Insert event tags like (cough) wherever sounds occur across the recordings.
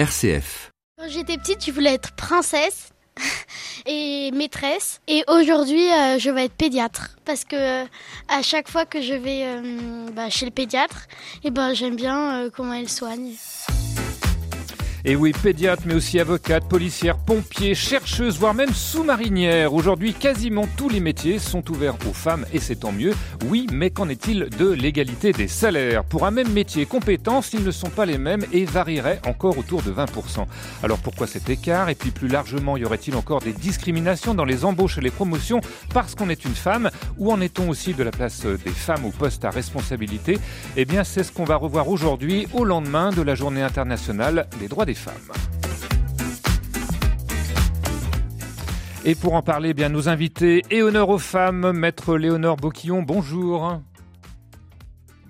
RCF. Quand j'étais petite, je voulais être princesse (laughs) et maîtresse. Et aujourd'hui, euh, je vais être pédiatre parce que euh, à chaque fois que je vais euh, bah, chez le pédiatre, et ben j'aime bien comment elle soigne. Et oui, pédiatre, mais aussi avocate, policière, pompier, chercheuse, voire même sous-marinière. Aujourd'hui, quasiment tous les métiers sont ouverts aux femmes et c'est tant mieux. Oui, mais qu'en est-il de l'égalité des salaires? Pour un même métier, compétences, ils ne sont pas les mêmes et varieraient encore autour de 20%. Alors pourquoi cet écart? Et puis plus largement, y aurait-il encore des discriminations dans les embauches et les promotions parce qu'on est une femme? Où en est-on aussi de la place des femmes au poste à responsabilité? Eh bien, c'est ce qu'on va revoir aujourd'hui au lendemain de la journée internationale des droits des femmes. Et pour en parler, eh bien nos invités et honneur aux femmes, maître Léonore Boquillon, bonjour.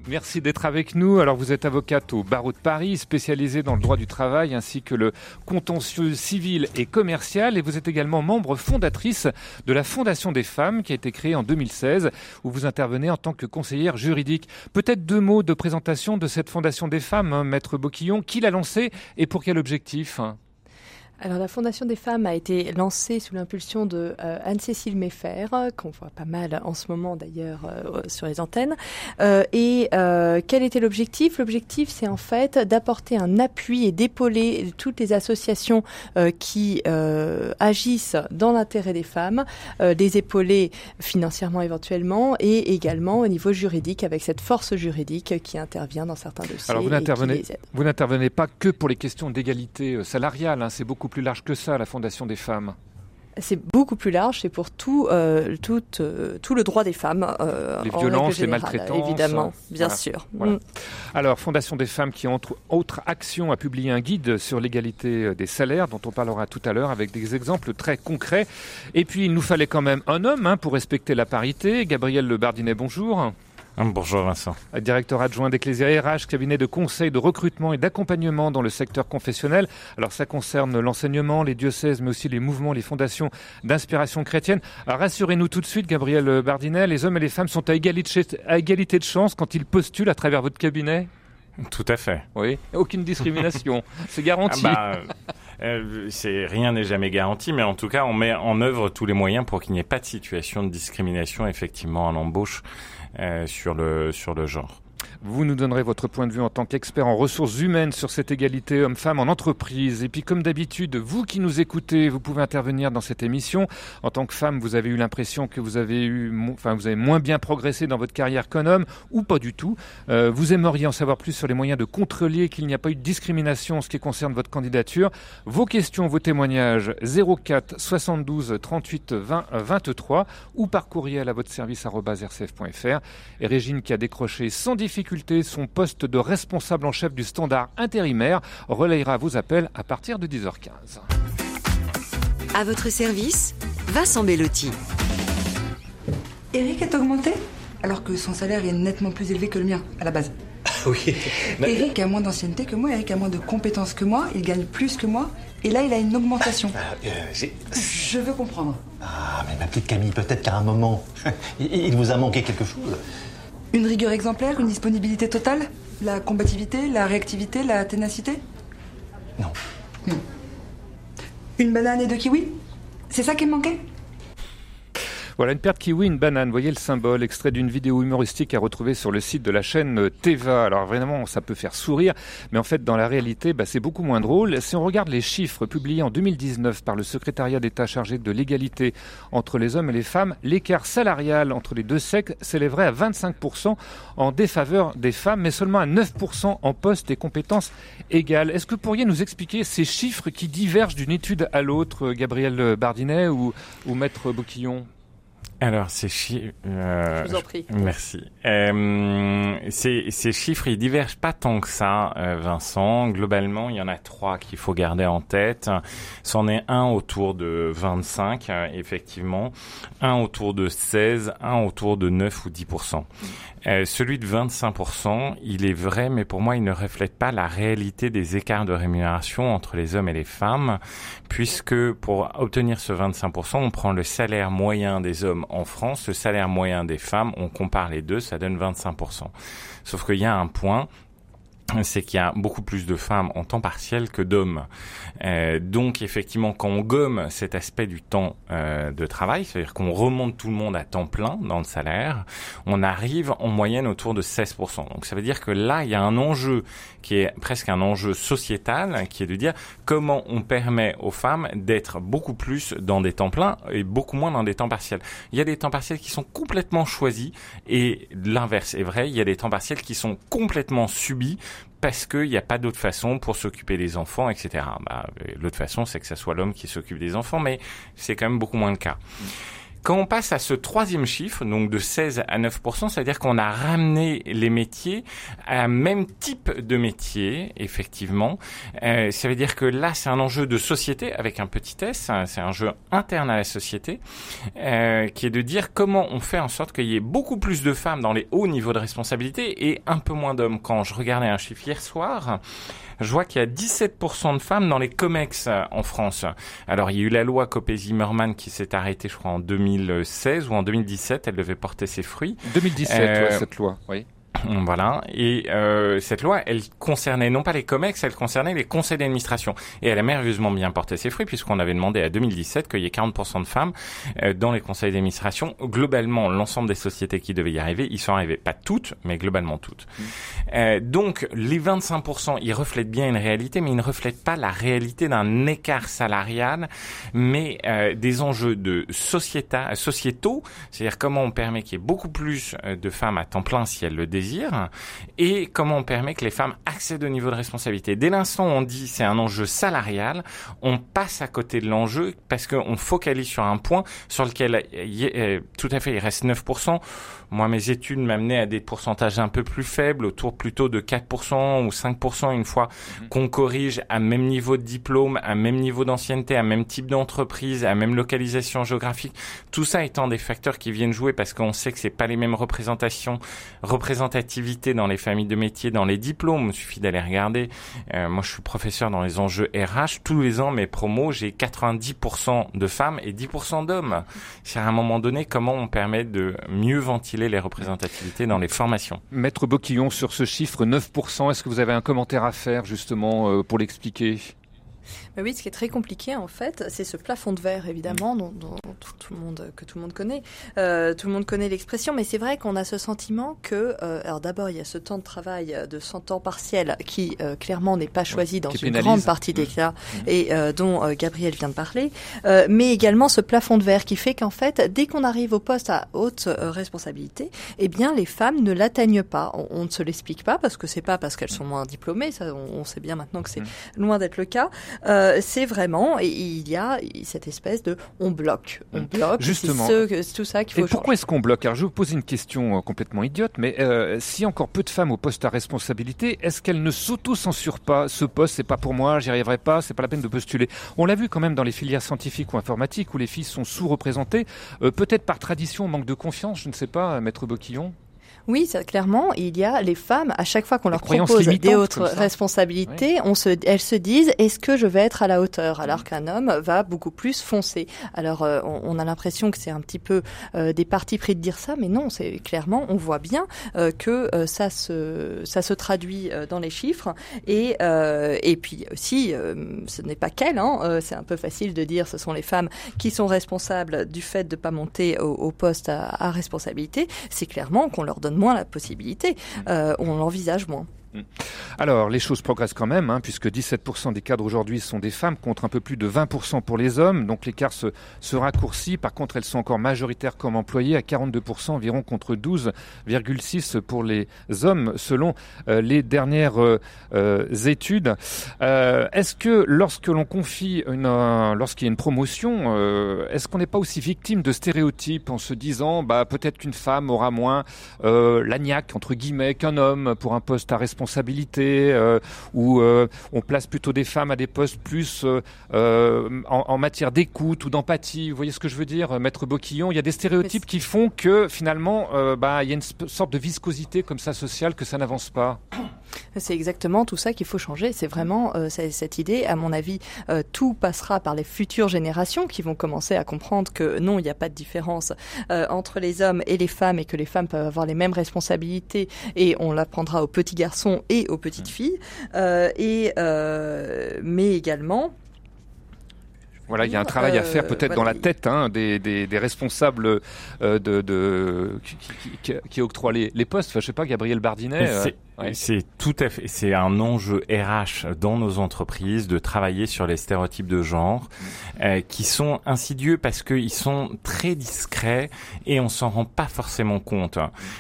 Merci d'être avec nous. Alors vous êtes avocate au barreau de Paris, spécialisée dans le droit du travail ainsi que le contentieux civil et commercial et vous êtes également membre fondatrice de la Fondation des femmes qui a été créée en 2016 où vous intervenez en tant que conseillère juridique. Peut-être deux mots de présentation de cette Fondation des femmes, hein, maître Boquillon, qui l'a lancée et pour quel objectif alors la Fondation des femmes a été lancée sous l'impulsion de euh, Anne-Cécile Meffer, qu'on voit pas mal en ce moment d'ailleurs euh, sur les antennes. Euh, et quel était l'objectif? L'objectif c'est en fait d'apporter un appui et d'épauler toutes les associations qui agissent dans l'intérêt des femmes, les épauler financièrement éventuellement et également au niveau juridique avec cette force juridique qui intervient dans certains dossiers. Alors vous n'intervenez, pas que pour les questions d'égalité salariale, hein, c'est beaucoup plus large que ça, la Fondation des femmes. C'est beaucoup plus large, c'est pour tout, euh, tout, euh, tout le droit des femmes. euh, Les en violences, les maltraitances, Évidemment, bien voilà, sûr. voilà. Mm. Alors, Fondation des femmes qui, entre autres actions, a publié un guide sur l'égalité euh, des salaires dont on parlera tout à l'heure avec des exemples très concrets. Et puis, il nous fallait quand même un homme hein, pour respecter la parité. Gabriel Le Bardinet, bonjour. Bonjour Vincent. Directeur adjoint d'Ecclésia RH, cabinet de conseil, de recrutement et d'accompagnement dans le secteur confessionnel. Alors ça concerne l'enseignement, les diocèses, mais aussi les mouvements, les fondations d'inspiration chrétienne. Rassurez-nous tout de suite, Gabriel Bardinet, les hommes et les femmes sont à égalité, à égalité de chance quand ils postulent à travers votre cabinet Tout à fait. Oui, aucune discrimination, (laughs) c'est garanti. Ah bah, euh, c'est rien n'est jamais garanti, mais en tout cas, on met en œuvre tous les moyens pour qu'il n'y ait pas de situation de discrimination effectivement en embauche euh, sur le sur le genre. Vous nous donnerez votre point de vue en tant qu'expert en ressources humaines sur cette égalité homme-femme en entreprise. Et puis, comme d'habitude, vous qui nous écoutez, vous pouvez intervenir dans cette émission. En tant que femme, vous avez eu l'impression que vous avez eu, enfin, vous avez moins bien progressé dans votre carrière qu'un homme, ou pas du tout. Euh, vous aimeriez en savoir plus sur les moyens de contrôler qu'il n'y a pas eu de discrimination en ce qui concerne votre candidature. Vos questions, vos témoignages 04 72 38 20 23 ou par courriel à votre service rcf.fr. Et Régine, qui a décroché sans difficulté son poste de responsable en chef du standard intérimaire, relayera vos appels à partir de 10h15. À votre service, Vincent Bellotti. Eric est augmenté? Alors que son salaire est nettement plus élevé que le mien à la base. (laughs) Oui. (laughs) Eric a moins d'ancienneté que moi, Eric a moins de compétences que moi, il gagne plus que moi, et là il a une augmentation. Euh, j'ai- Je veux comprendre. Ah, mais ma petite Camille, peut-être qu'à un moment, (laughs) il, il vous a manqué quelque chose. Une rigueur exemplaire, une disponibilité totale, la combativité, la réactivité, la ténacité? Non. Une banane et deux kiwis? C'est ça qui me manquait? Voilà, une paire de kiwi, une banane. Voyez le symbole, extrait d'une vidéo humoristique à retrouver sur le site de la chaîne euh, Teva. Alors vraiment, ça peut faire sourire, mais en fait, dans la réalité, bah, c'est beaucoup moins drôle. Si on regarde les chiffres publiés en 2019 par le secrétariat d'État chargé de l'égalité entre les hommes et les femmes, l'écart salarial entre les deux sexes s'élèverait à 25% en défaveur des femmes, mais seulement à 9% en postes et compétences égales. Est-ce que vous pourriez nous expliquer ces chiffres qui divergent d'une étude à l'autre, euh, Gabriel Bardinet ou, ou Maître Bouquillon? Alors, ces chiffres... Je vous en prie. Merci. Euh, ces, ces chiffres, ils divergent pas tant que ça, euh, Vincent. Globalement, il y en a trois qu'il faut garder en tête. C'en est un autour de 25, euh, effectivement, un autour de 16, un autour de 9 ou 10 Euh, celui de 25%, il est vrai, mais pour moi, il ne reflète pas la réalité des écarts de rémunération entre les hommes et les femmes, puisque pour obtenir ce 25%, on prend le salaire moyen des hommes en France, le salaire moyen des femmes, on compare les deux, ça donne 25%. Sauf qu'il y a un point, c'est qu'il y a beaucoup plus de femmes en temps partiel que d'hommes. Euh, donc effectivement, quand on gomme cet aspect du temps euh, de travail, c'est-à-dire qu'on remonte tout le monde à temps plein dans le salaire, on arrive en moyenne autour de 16%. Donc ça veut dire que là, il y a un enjeu qui est presque un enjeu sociétal, qui est de dire comment on permet aux femmes d'être beaucoup plus dans des temps pleins et beaucoup moins dans des temps partiels. Il y a des temps partiels qui sont complètement choisis et l'inverse est vrai, il y a des temps partiels qui sont complètement subis parce qu'il n'y a pas d'autre façon pour s'occuper des enfants, etc. Bah, L'autre façon, c'est que ce soit l'homme qui s'occupe des enfants, mais c'est quand même beaucoup moins le cas. Quand on passe à ce troisième chiffre, donc de 16 à 9% c'est-à-dire qu'on a ramené les métiers à un même type de métier, effectivement. Euh, ça veut dire que là, c'est un enjeu de société avec un petit s, hein, c'est un jeu interne à la société, euh, qui est de dire comment on fait en sorte qu'il y ait beaucoup plus de femmes dans les hauts niveaux de responsabilité et un peu moins d'hommes. Quand je regardais un chiffre hier soir, je vois qu'il y a 17% de femmes dans les COMEX euh, en France. Alors, il y a eu la loi Copé-Zimmermann qui s'est arrêtée, je crois, en 2016 ou en 2017. Elle devait porter ses fruits. 2017, euh, cette loi, oui. (clears throat) Voilà. Et euh, cette loi, elle concernait non pas les COMEX, elle concernait les conseils d'administration. Et elle a merveilleusement bien porté ses fruits, puisqu'on avait demandé à 2017 qu'il y ait 40% de femmes euh, dans les conseils d'administration. Globalement, l'ensemble des sociétés qui devaient y arriver, ils sont arrivés. Pas toutes, mais globalement toutes. Mmh. Euh, donc, les 25%, ils reflètent bien une réalité, mais ils ne reflètent pas la réalité d'un écart salarial, mais euh, des enjeux de sociéta, sociétaux, c'est-à-dire comment on permet qu'il y ait beaucoup plus euh, de femmes à temps plein si elles le désirent et comment on permet que les femmes accèdent au niveau de responsabilité? Dès l'instant où on dit c'est un enjeu salarial, on passe à côté de l'enjeu parce qu'on focalise sur un point sur lequel euh, tout à fait il reste 9%. Moi, mes études m'amenaient à des pourcentages un peu plus faibles, autour plutôt de 4% ou 5% une fois mhm. qu'on corrige à même niveau de diplôme, à même niveau d'ancienneté, à même type d'entreprise, à même localisation géographique. Tout ça étant des facteurs qui viennent jouer parce qu'on sait que c'est pas les mêmes représentations, représentativité dans les familles de métiers, dans les diplômes. Il suffit d'aller regarder. Euh, moi, je suis professeur dans les enjeux RH. Tous les ans, mes promos, j'ai 90% de femmes et 10% d'hommes. C'est à un moment donné comment on permet de mieux ventiler les représentativités dans les formations. Maître Boquillon, sur ce chiffre 9%, est-ce que vous avez un commentaire à faire justement euh, pour l'expliquer? Oui, ce qui est très compliqué en fait, c'est ce plafond de verre évidemment, dont, tout, le monde que tout le monde connaît. Euh, tout le monde connaît l'expression, mais c'est vrai qu'on a ce sentiment que, euh, alors d'abord il y a ce temps de travail de 100 ans partiel qui euh, clairement n'est pas choisi dans une grande partie des cas mmh. et dont Gabriel vient de parler, mais également ce plafond de verre qui fait qu'en fait, dès qu'on arrive au poste à haute responsabilité, eh bien les femmes ne l'atteignent pas. On, ne se l'explique pas parce que c'est pas parce qu'elles sont moins diplômées, ça on, sait bien maintenant que c'est mmh. loin d'être le cas. Euh, c'est vraiment, il y a cette espèce de on bloque, on bloque. Justement. C'est tout ça qu'il faut. Et pourquoi est-ce qu'on bloque Alors je vous poser une question euh, complètement idiote, mais euh, si encore peu de femmes au poste à responsabilité, est-ce qu'elles ne s'auto-censurent pas Ce poste, c'est pas pour moi, j'y arriverai pas, c'est pas la peine de postuler? On l'a vu quand même dans les filières scientifiques ou informatiques où les filles sont sous-représentées, peut-être par tradition, manque de confiance, je ne sais pas, maître Boquillon? Oui, ça, clairement, il y a les femmes, à chaque fois qu'on leur propose des autres responsabilités, on se, elles se disent, est-ce que je vais être à la hauteur? Alors qu'un homme va beaucoup plus foncer. Alors, euh, on, a l'impression que c'est un petit peu euh, des partis pris de dire ça, mais non, c'est clairement, on voit bien euh, que ça, se, ça se traduit dans les chiffres. Et, et puis aussi, ce n'est pas qu'elles, hein, c'est un peu facile de dire ce sont les femmes qui sont responsables du fait de ne pas monter au, poste à, à responsabilité. C'est clairement qu'on leur donne moins la possibilité, euh, on l'envisage moins. Mm. Alors, les choses progressent quand même, hein, puisque 17% des cadres aujourd'hui sont des femmes, contre un peu plus de 20% pour les hommes. Donc l'écart se, raccourcit. Par contre, elles sont encore majoritaires comme employées, à 42% environ, contre 12,6% pour les hommes, selon euh, les dernières euh, euh, études. est-ce que lorsque l'on confie, une, lorsqu'il y a une promotion, est-ce qu'on n'est pas aussi victime de stéréotypes en se disant, bah, peut-être qu'une femme aura moins l'agnac, entre guillemets, qu'un homme pour un poste à responsabilité responsabilité, euh, où euh, on place plutôt des femmes à des postes plus euh, en, matière d'écoute ou d'empathie. Vous voyez ce que je veux dire, Maître Boquillon? Il y a des stéréotypes qui font que finalement, bah, il y a une sorte de viscosité comme ça sociale que ça n'avance pas. C'est exactement tout ça qu'il faut changer. C'est vraiment euh, cette idée. À mon avis, euh, tout passera par les futures générations qui vont commencer à comprendre que non, il n'y a pas de différence euh, entre les hommes et les femmes et que les femmes peuvent avoir les mêmes responsabilités et on l'apprendra aux petits garçons et aux petites filles. et mais également voilà, il y a un travail à faire peut-être dans la tête hein, des, des, des, responsables euh, de, de qui, qui, qui, octroient les, les postes. Enfin, je sais pas, Gabriel Bardinet. Euh, c'est tout à fait, c'est un enjeu RH dans nos entreprises de travailler sur les stéréotypes de genre mm. euh, qui sont insidieux parce qu'ils sont très discrets et on s'en rend pas forcément compte.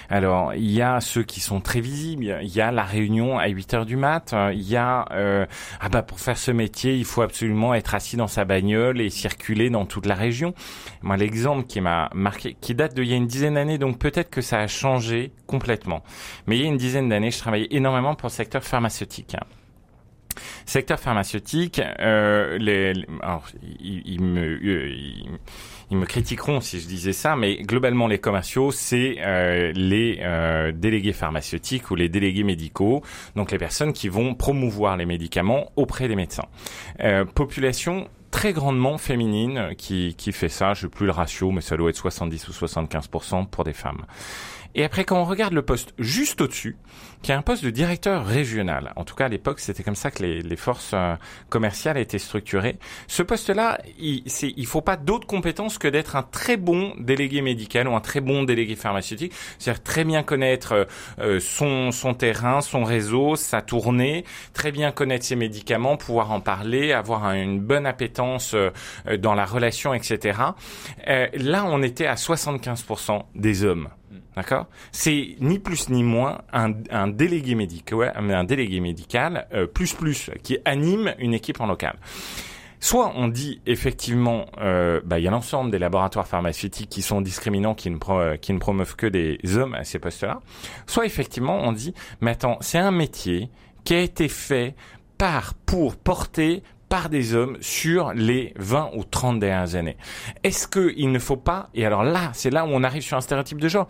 Alors il y a ceux qui sont très visibles, il y a la réunion à 8 heures du mat, il y a euh, ah bah pour faire ce métier il faut absolument être assis dans sa bagnole et circuler dans toute la région. Moi l'exemple qui m'a marqué, qui date d'il y a une dizaine d'années donc peut-être que ça a changé complètement, mais il y a une dizaine d'années je travaillé énormément pour le secteur pharmaceutique. Secteur pharmaceutique, euh, les, alors, ils, me, ils, me critiqueront si je disais ça, mais globalement les commerciaux, c'est euh, les euh, délégués pharmaceutiques ou les délégués médicaux, donc les personnes qui vont promouvoir les médicaments auprès des médecins. Population très grandement féminine qui, qui fait ça, je sais plus le ratio, mais ça doit être 70 ou 75% pour des femmes. Et après, quand on regarde le poste juste au-dessus, qui est un poste de directeur régional, en tout cas à l'époque, c'était comme ça que les, les forces euh, commerciales étaient structurées. Ce poste-là, il ne faut pas d'autres compétences que d'être un très bon délégué médical ou un très bon délégué pharmaceutique, c'est-à-dire très bien connaître euh, euh, son, son terrain, son réseau, sa tournée, très bien connaître ses médicaments, pouvoir en parler, avoir une bonne appétence dans la relation, etc. là, on était à 75% des hommes. D'accord? C'est ni plus ni moins un, un délégué médical, un délégué médical euh, plus plus qui anime une équipe en local. Soit on dit effectivement, euh, bah, il y a l'ensemble des laboratoires pharmaceutiques qui sont discriminants, qui ne, qui ne promeuvent que des hommes à ces postes-là. Soit effectivement on dit, mais attends, c'est un métier qui a été fait par, pour porter par des hommes sur les 20 ou 30 dernières années. Est-ce qu'il ne faut pas, et alors là, c'est là où on arrive sur un stéréotype de genre,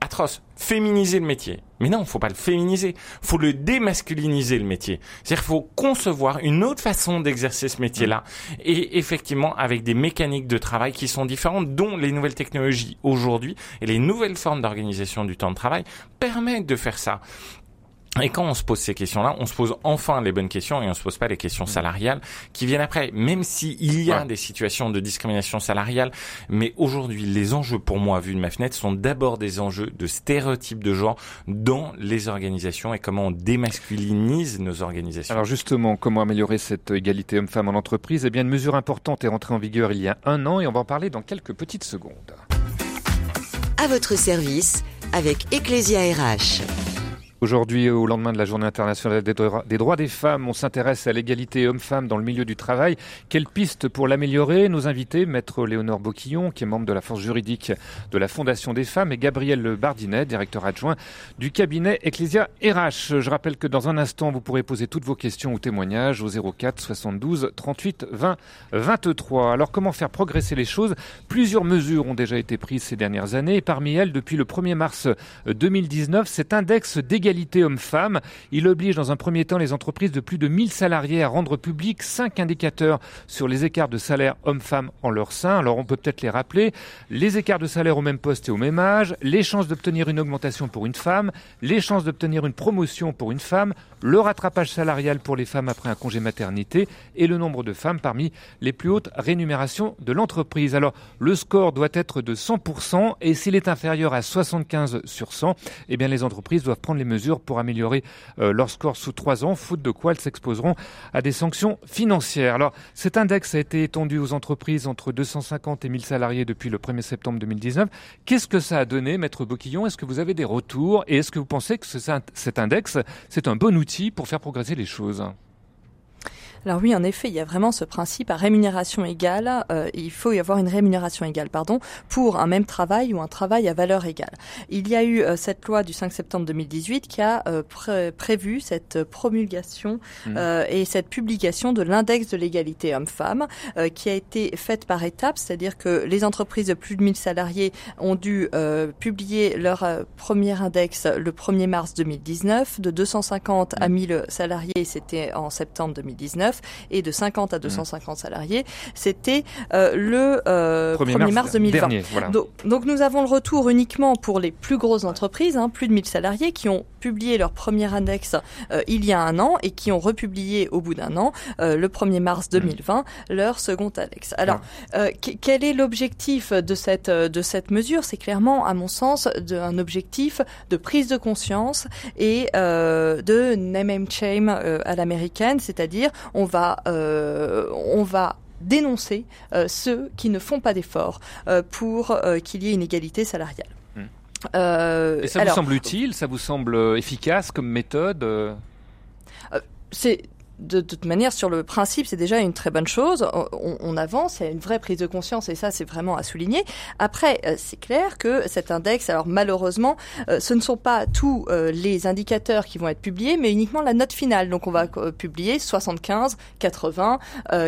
atroce. Féminiser le métier. Mais non, faut pas le féminiser. Faut le démasculiniser le métier. C'est-à-dire faut concevoir une autre façon d'exercer ce métier-là. Et effectivement, avec des mécaniques de travail qui sont différentes, dont les nouvelles technologies aujourd'hui et les nouvelles formes d'organisation du temps de travail permettent de faire ça. Et quand on se pose ces questions-là, on se pose enfin les bonnes questions et on se pose pas les questions mm. salariales qui viennent après. Même s'il y a des situations de discrimination salariale, mais aujourd'hui, les enjeux pour moi, vu de ma fenêtre, sont d'abord des enjeux de stéréotypes de genre dans les organisations et comment on démasculinise nos organisations. Alors justement, comment améliorer cette égalité homme-femme en entreprise? Eh bien, une mesure importante est rentrée en vigueur il y a un an et on va en parler dans quelques petites secondes. À votre service avec Ecclesia RH. Aujourd'hui, au lendemain de la Journée internationale des droits des femmes, on s'intéresse à l'égalité homme-femme dans le milieu du travail. Quelle piste pour l'améliorer? Nos invités, maître Léonore Boquillon, qui est membre de la force juridique de la Fondation des femmes, et Gabriel Bardinet, directeur adjoint du cabinet Ecclesia RH. Je rappelle que dans un instant, vous pourrez poser toutes vos questions ou témoignages au 04 72 38 20 23. Alors, comment faire progresser les choses? Plusieurs mesures ont déjà été prises ces dernières années. Parmi elles, depuis le 1er mars 2019, cet index d'égalité égalité homme-femme. Il oblige dans un premier temps les entreprises de plus de 1000 salariés à rendre public cinq indicateurs sur les écarts de salaire homme-femme en leur sein. Alors on peut peut-être les rappeler. Les écarts de salaire au même poste et au même âge, les chances d'obtenir une augmentation pour une femme, les chances d'obtenir une promotion pour une femme, le rattrapage salarial pour les femmes après un congé maternité et le nombre de femmes parmi les plus hautes rémunérations de l'entreprise. Alors le score doit être de 100% et s'il est inférieur à 75 sur 100, eh bien les entreprises doivent prendre les mesures pour améliorer euh, leur score sous trois ans, faute de quoi elles s'exposeront à des sanctions financières. Alors, cet index a été étendu aux entreprises entre 250 et 1000 salariés depuis le 1er septembre 2019. Qu'est-ce que ça a donné, Maître Boquillon? Est-ce que vous avez des retours? Et est-ce que vous pensez que cet index, c'est un bon outil pour faire progresser les choses? Alors oui, en effet, il y a vraiment ce principe à rémunération égale. Euh, il faut y avoir une rémunération égale, pardon, pour un même travail ou un travail à valeur égale. Il y a eu euh, cette loi du 5 septembre 2018 qui a euh, prévu cette promulgation mmh. et cette publication de l'index de l'égalité homme-femme qui a été faite par étapes, c'est-à-dire que les entreprises de plus de 1000 salariés ont dû publier leur premier index le 1er mars 2019. De 250 à 1000 salariés, c'était en septembre 2019 et de 50 à 250 mmh. salariés, c'était euh, le 1er, euh, mars, 2020. donc, nous avons le retour uniquement pour les plus grosses entreprises, hein, plus de 1000 salariés, qui ont publié leur premier index euh, il y a un an et qui ont republié au bout d'un an, le 1er mars 2020, mmh. leur second index. Alors, quel est l'objectif de cette, de cette mesure? C'est clairement, à mon sens, de, un objectif de prise de conscience et de name and shame à l'américaine, c'est-à-dire on va euh, on va dénoncer euh, ceux qui ne font pas d'efforts euh, pour qu'il y ait une égalité salariale. Hmm. Et ça vous semble utile? Ça vous semble efficace comme méthode? C'est de, toute manière, sur le principe, c'est déjà une très bonne chose. On, avance, il y a une vraie prise de conscience et ça, c'est vraiment à souligner. Après, euh, c'est clair que cet index, alors malheureusement, euh, ce ne sont pas tous euh, les indicateurs qui vont être publiés, mais uniquement la note finale. Donc, on va publier 75, 80,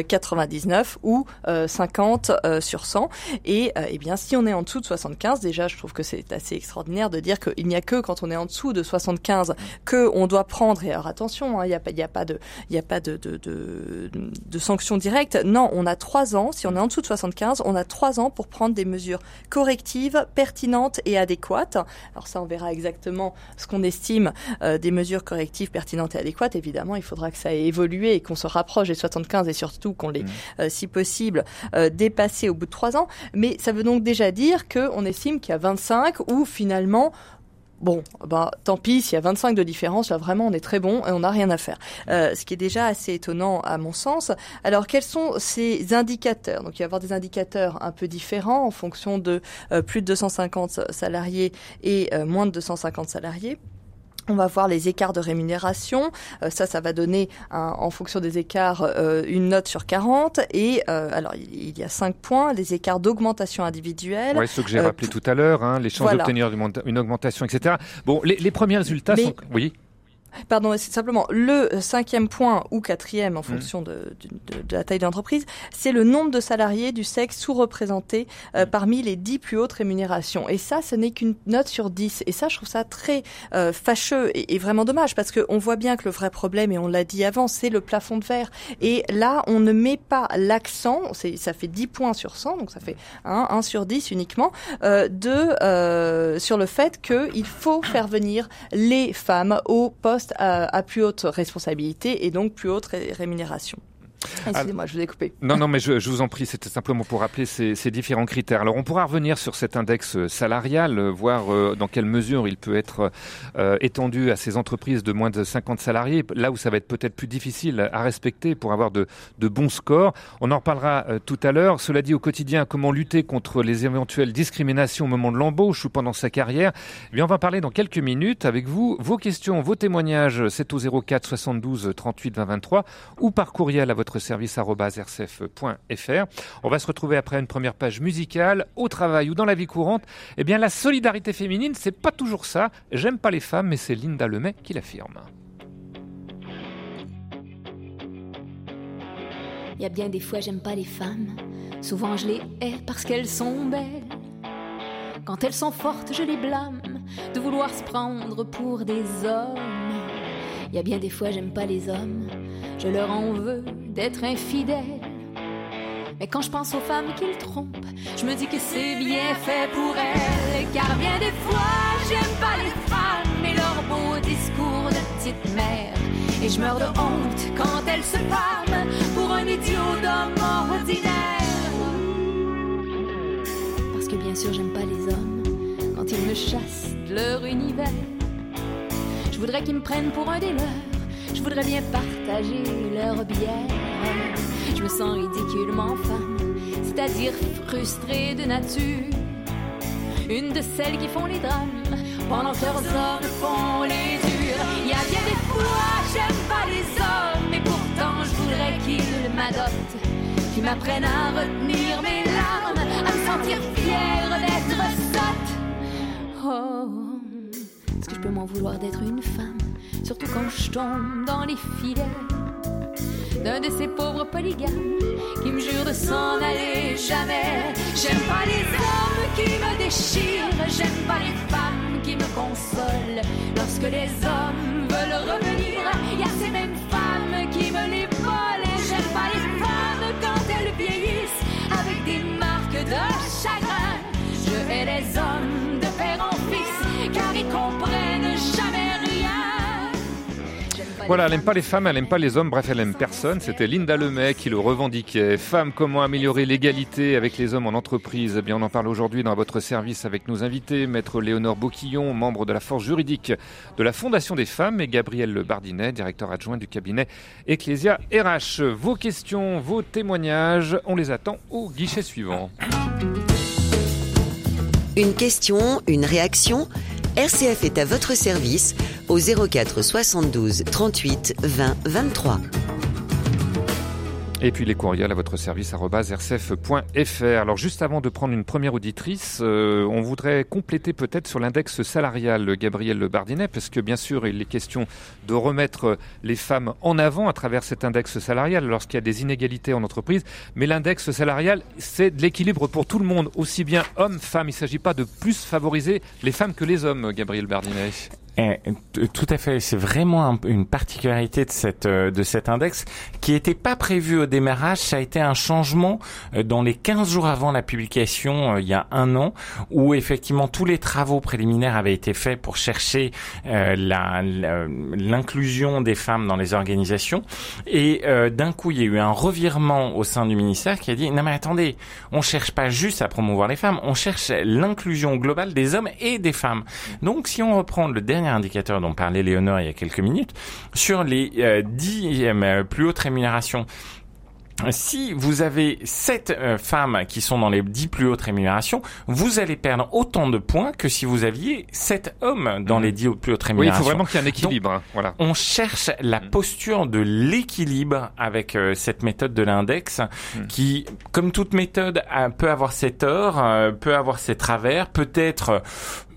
99 ou 50 sur 100. Et eh bien, si on est en dessous de 75, déjà, je trouve que c'est assez extraordinaire de dire qu'il n'y a que quand on est en dessous de 75 que on doit prendre. Et alors, attention, hein, il n'y a a pas de, a pas de, de, de, de sanctions directes. Non, on a trois ans, si on est en dessous de 75, on a trois ans pour prendre des mesures correctives, pertinentes et adéquates. Alors ça, on verra exactement ce qu'on estime euh, des mesures correctives, pertinentes et adéquates. Évidemment, il faudra que ça ait évolué et qu'on se rapproche des 75 et surtout qu'on les, mmh. euh, si possible, euh, au bout de trois ans. Mais ça veut donc déjà dire qu'on estime qu'il y a 25 ou finalement bon, bah tant pis, s'il y a 25 de différence, là vraiment on est très bon et on n'a rien à faire. Euh, ce qui est déjà assez étonnant à mon sens. Alors quels sont ces indicateurs? Donc il va y avoir des indicateurs un peu différents en fonction de euh, plus de 250 salariés et euh, moins de 250 salariés. On va voir les écarts de rémunération. Euh, ça, ça va donner, en fonction des écarts, euh, une note sur 40. Et euh, alors, il y a 5 points. Les écarts d'augmentation individuelle. Oui, ce que j'ai rappelé tout à l'heure, hein, les chances d'obtenir une augmentation, etc. Bon, les, les premiers résultats sont... Oui Pardon, c'est simplement le cinquième point ou quatrième en mmh. fonction de, de, de, la taille de l'entreprise, c'est le nombre de salariés du sexe sous-représenté euh, mmh. parmi les dix plus hautes rémunérations. Et ça, ce n'est qu'une note sur dix. Et ça, je trouve ça très euh, fâcheux et, et, vraiment dommage parce qu'on voit bien que le vrai problème, et on l'a dit avant, c'est le plafond de verre. Et là, on ne met pas l'accent, ça fait 10 points sur 100, donc ça fait 1, 1 sur 10 uniquement, euh, de, euh, sur le fait qu'il faut faire venir les femmes au poste à, plus haute responsabilité et donc plus haute rémunération. Excusez-moi, je vous ai coupé. Non, non, mais je, je vous en prie, c'était simplement pour rappeler ces, ces, différents critères. Alors, on pourra revenir sur cet index euh, salarial, euh, voir euh, dans quelle mesure il peut être euh, étendu à ces entreprises de moins de 50 salariés, là où ça va être peut-être plus difficile à respecter pour avoir de, de bons scores. On en reparlera tout à l'heure. Cela dit, au quotidien, comment lutter contre les éventuelles discriminations au moment de l'embauche ou pendant sa carrière? Eh bien, on va parler dans quelques minutes avec vous. Vos questions, vos témoignages, c'est au 04 72 38 20 23 ou par courriel à votre service.rcf.fr. On va se retrouver après une première page musicale, au travail ou dans la vie courante. Eh bien, la solidarité féminine, c'est pas toujours ça. J'aime pas les femmes, mais c'est Linda Lemay qui l'affirme. Il y a bien des fois, j'aime pas les femmes. Souvent, je les hais parce qu'elles sont belles. Quand elles sont fortes, je les blâme de vouloir se prendre pour des hommes. Y a bien des fois, j'aime pas les hommes. Je leur en veux d'être infidèles. Mais quand je pense aux femmes qu'ils trompent, je me dis que c'est bien fait pour elles. Car bien des fois, j'aime pas les femmes et leurs beaux discours de petite mère. Et je meurs de honte quand elles se pâment pour un idiot d'homme ordinaire. Parce que bien sûr, j'aime pas les hommes quand ils me chassent de leur univers. Je voudrais qu'ils me prennent pour un des leurs je voudrais bien partager leur bière. Je me sens ridiculement femme, c'est-à-dire frustrée de nature. Une de celles qui font les drames pendant que leurs hommes font les durs. Il y a bien des fois, j'aime pas les hommes, mais pourtant je voudrais qu'ils qui m'apprennent à retenir mes larmes, à me sentir fière d'être sotte. Oh, peux m'en vouloir d'être une femme, surtout quand je tombe dans les filets d'un de ces pauvres polygames qui me jurent de s'en aller jamais. J'aime pas les hommes qui me déchirent, j'aime pas les femmes qui me consolent. Lorsque les hommes veulent revenir, y a ces mêmes femmes qui me les volent. J'aime pas les femmes quand elles vieillissent avec des marques de chagrin. Je hais les hommes Voilà, elle aime pas les femmes, elle aime pas les hommes, bref, elle aime personne. C'était Linda Lemay qui le revendiquait. Femme, comment améliorer l'égalité avec les hommes en entreprise? Eh bien, on en parle aujourd'hui dans votre service avec nos invités, Maître Léonore Boquillon, membre de la force juridique de la Fondation des femmes, et Gabriel Le Bardinet, directeur adjoint du cabinet Ecclesia RH. Vos questions, vos témoignages, on les attend au guichet suivant. Une question, une réaction RCF est à votre service au 04 72 38 20 23. Et puis les courriels à votre service rcf.fr. Alors juste avant de prendre une première auditrice, euh, on voudrait compléter peut-être sur l'index salarial Gabriel Bardinet, parce que bien sûr il est question de remettre les femmes en avant à travers cet index salarial lorsqu'il y a des inégalités en entreprise. Mais l'index salarial, c'est de l'équilibre pour tout le monde, aussi bien hommes, femmes. Il ne s'agit pas de plus favoriser les femmes que les hommes, Gabriel Bardinet. Eh, t- tout à fait, c'est vraiment un- une particularité de cette euh, de cet index qui n'était pas prévu au démarrage. Ça a été un changement euh, dans les 15 jours avant la publication, euh, il y a un an, où effectivement tous les travaux préliminaires avaient été faits pour chercher euh, la- la- l'inclusion des femmes dans les organisations. Et euh, d'un coup, il y a eu un revirement au sein du ministère qui a dit non mais attendez, on cherche pas juste à promouvoir les femmes, on cherche l'inclusion globale des hommes et des femmes. Donc, si on reprend le dernier indicateur dont parlait Léonore il y a quelques minutes, sur les euh, 10 euh, plus hautes rémunérations, si vous avez 7 femmes qui sont dans les 10 plus hautes rémunérations, vous allez perdre autant de points que si vous aviez 7 hommes dans Mhm. les 10 plus hautes Oui, il rémunérations. faut vraiment qu'il y ait un équilibre. hein, voilà. On cherche la Mm. posture de l'équilibre avec euh, cette méthode de l'index Mm. qui, comme toute méthode, a- peut avoir ses torts, euh, peut avoir ses travers, peut être euh,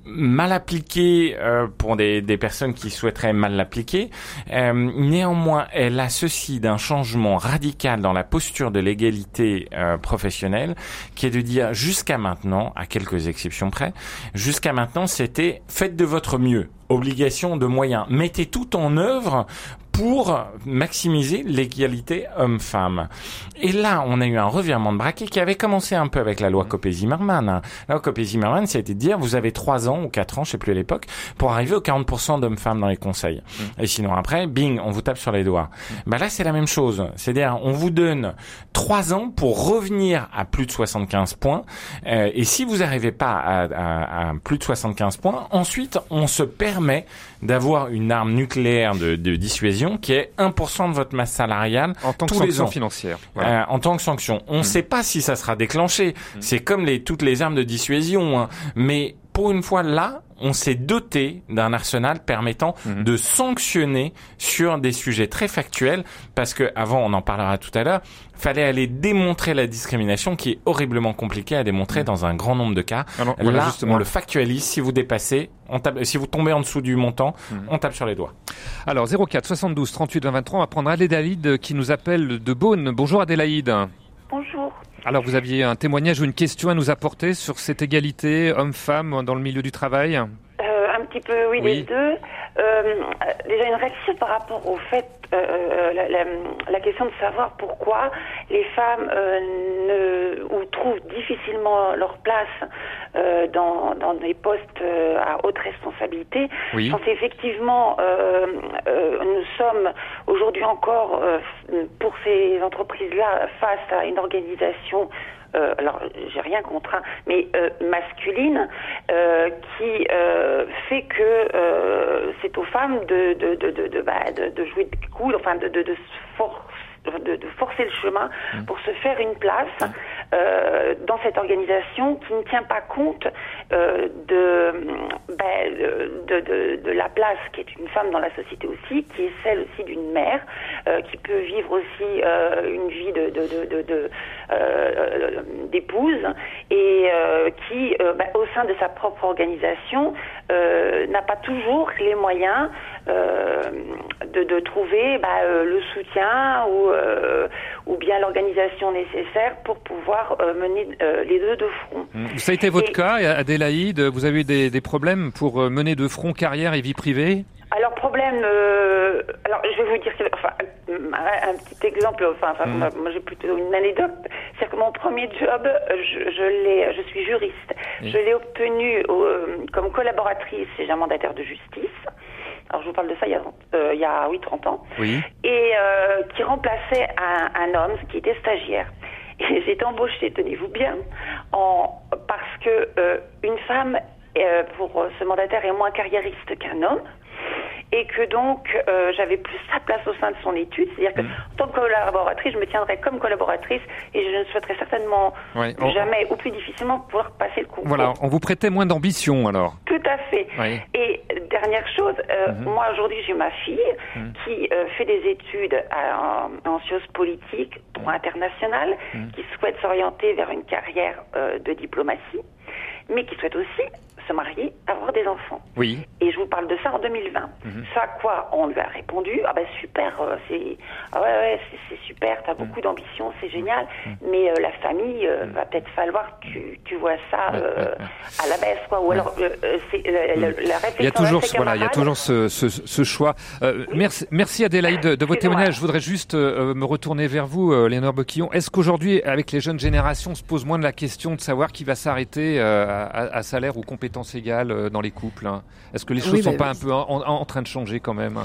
mal appliquée euh, pour des, des personnes qui souhaiteraient mal l'appliquer. Euh, néanmoins, elle a ceci d'un changement radical dans la posture de l'égalité euh, professionnelle, qui est de dire jusqu'à maintenant, à quelques exceptions près, jusqu'à maintenant, c'était faites de votre mieux. Obligation de moyens. Mettez tout en œuvre pour maximiser l'égalité homme-femme. Et là, on a eu un revirement de braquet qui avait commencé un peu avec la loi Copé-Zimmermann. hein. La loi Copé-Zimmermann, c'était de dire, vous avez trois ans ou quatre ans, je sais plus à l'époque, pour arriver aux 40% d'hommes-femmes dans les conseils. Et sinon après, bing, on vous tape sur les doigts. Bah là, c'est la même chose. C'est-à-dire, on vous donne trois ans pour revenir à plus de 75 points. Euh, et si vous n'arrivez pas à, à- à plus de 75 points, ensuite, on se permet d'avoir une arme nucléaire de, de dissuasion qui est 1% de votre masse salariale En tant que tous les sanction ans. financière. Voilà. Euh, en tant que sanction. On ne sait pas si ça sera déclenché. C'est comme les, toutes les armes de dissuasion. hein. Mais pour une fois là, on s'est doté d'un arsenal permettant Mhm. de sanctionner sur des sujets très factuels, parce que avant, on en parlera tout à l'heure, fallait aller démontrer la discrimination, qui est horriblement compliquée à démontrer dans un grand nombre de cas. Alors, voilà, là, justement. on le factualise. Si vous dépassez, on tape, si vous tombez en dessous du montant, Mhm. on tape sur les doigts. Alors 04 72 38 20 23, on va prendre Adélaïde qui nous appelle de Beaune. Bonjour Adélaïde. Alors vous aviez un témoignage ou une question à nous apporter sur cette égalité homme-femme dans le milieu du travail? Un petit peu, oui, Oui. les deux. Euh, déjà une réaction par rapport au fait, euh, la, la- la question de savoir pourquoi les femmes euh, ne, ou trouvent difficilement leur place euh, dans, dans des postes euh, à haute responsabilité. Oui. Effectivement, euh, euh, nous sommes aujourd'hui encore euh, pour ces entreprises-là face à une organisation euh, alors j'ai rien contre, hein, mais euh, masculine, euh, qui euh, fait que euh, c'est aux femmes de de de de, de, bah, de, de jouer de coude, enfin de de, de de, de forcer le chemin pour se faire une place euh, dans cette organisation qui ne tient pas compte euh, ben, de, de, de, la place qui est une femme dans la société aussi, qui est celle aussi d'une mère, euh, qui peut vivre aussi euh, une vie de, d'épouse et qui, ben, au sein de sa propre organisation, n'a pas toujours les moyens de, de, trouver ben, le soutien ou, ou bien l'organisation nécessaire pour pouvoir mener les deux de front. Ça a été votre cas, Adélaïde? Vous avez eu des, des problèmes pour euh, mener de front carrière et vie privée? Alors problème, euh, alors je vais vous dire, enfin un petit exemple, enfin, mmh. moi j'ai plutôt une anecdote, c'est que mon premier job, je, je l'ai, je suis juriste, je l'ai obtenu euh, comme collaboratrice chez un mandataire de justice. Alors je vous parle de ça il y a, il y a oui 30 ans, oui. et qui remplaçait un, un homme qui était stagiaire. Et (laughs) j'ai été embauchée, tenez-vous bien, en, parce que une femme euh, pour ce mandataire est moins carriériste qu'un homme et que donc euh, j'avais plus sa place au sein de son étude, c'est-à-dire que mm. en tant que collaboratrice, je me tiendrais comme collaboratrice et je ne souhaiterais certainement jamais ou plus difficilement pouvoir passer le concours. Voilà, on vous prêtait moins d'ambition alors. Tout à fait. Et dernière chose, euh, mm-hmm. moi aujourd'hui j'ai ma fille mm. qui fait des études en, en, sciences politiques, droit international, qui souhaite s'orienter vers une carrière de diplomatie mais qui souhaite aussi se marier, avoir des enfants. Oui. Et je vous parle de ça en 2020. Mhm. Ça, quoi On lui a répondu Ah ben super, euh, c'est ah ouais, ouais c'est super, t'as beaucoup mhm. d'ambition, c'est génial, mhm. mais euh, la famille euh, va peut-être falloir que tu, tu vois ça à la baisse, quoi. Ou alors c'est la, réflexion. Il y a toujours, voilà, il y a toujours ce, ce, ce choix. merci, merci Adélaïde de, de votre témoignage. Je voudrais juste me retourner vers vous, Léonore Boquillon. Est-ce qu'aujourd'hui, avec les jeunes générations, on se pose moins de la question de savoir qui va s'arrêter à, à salaire ou compétence égale euh, dans les couples hein. Est-ce que les choses ne sont pas un peu en, train de changer quand même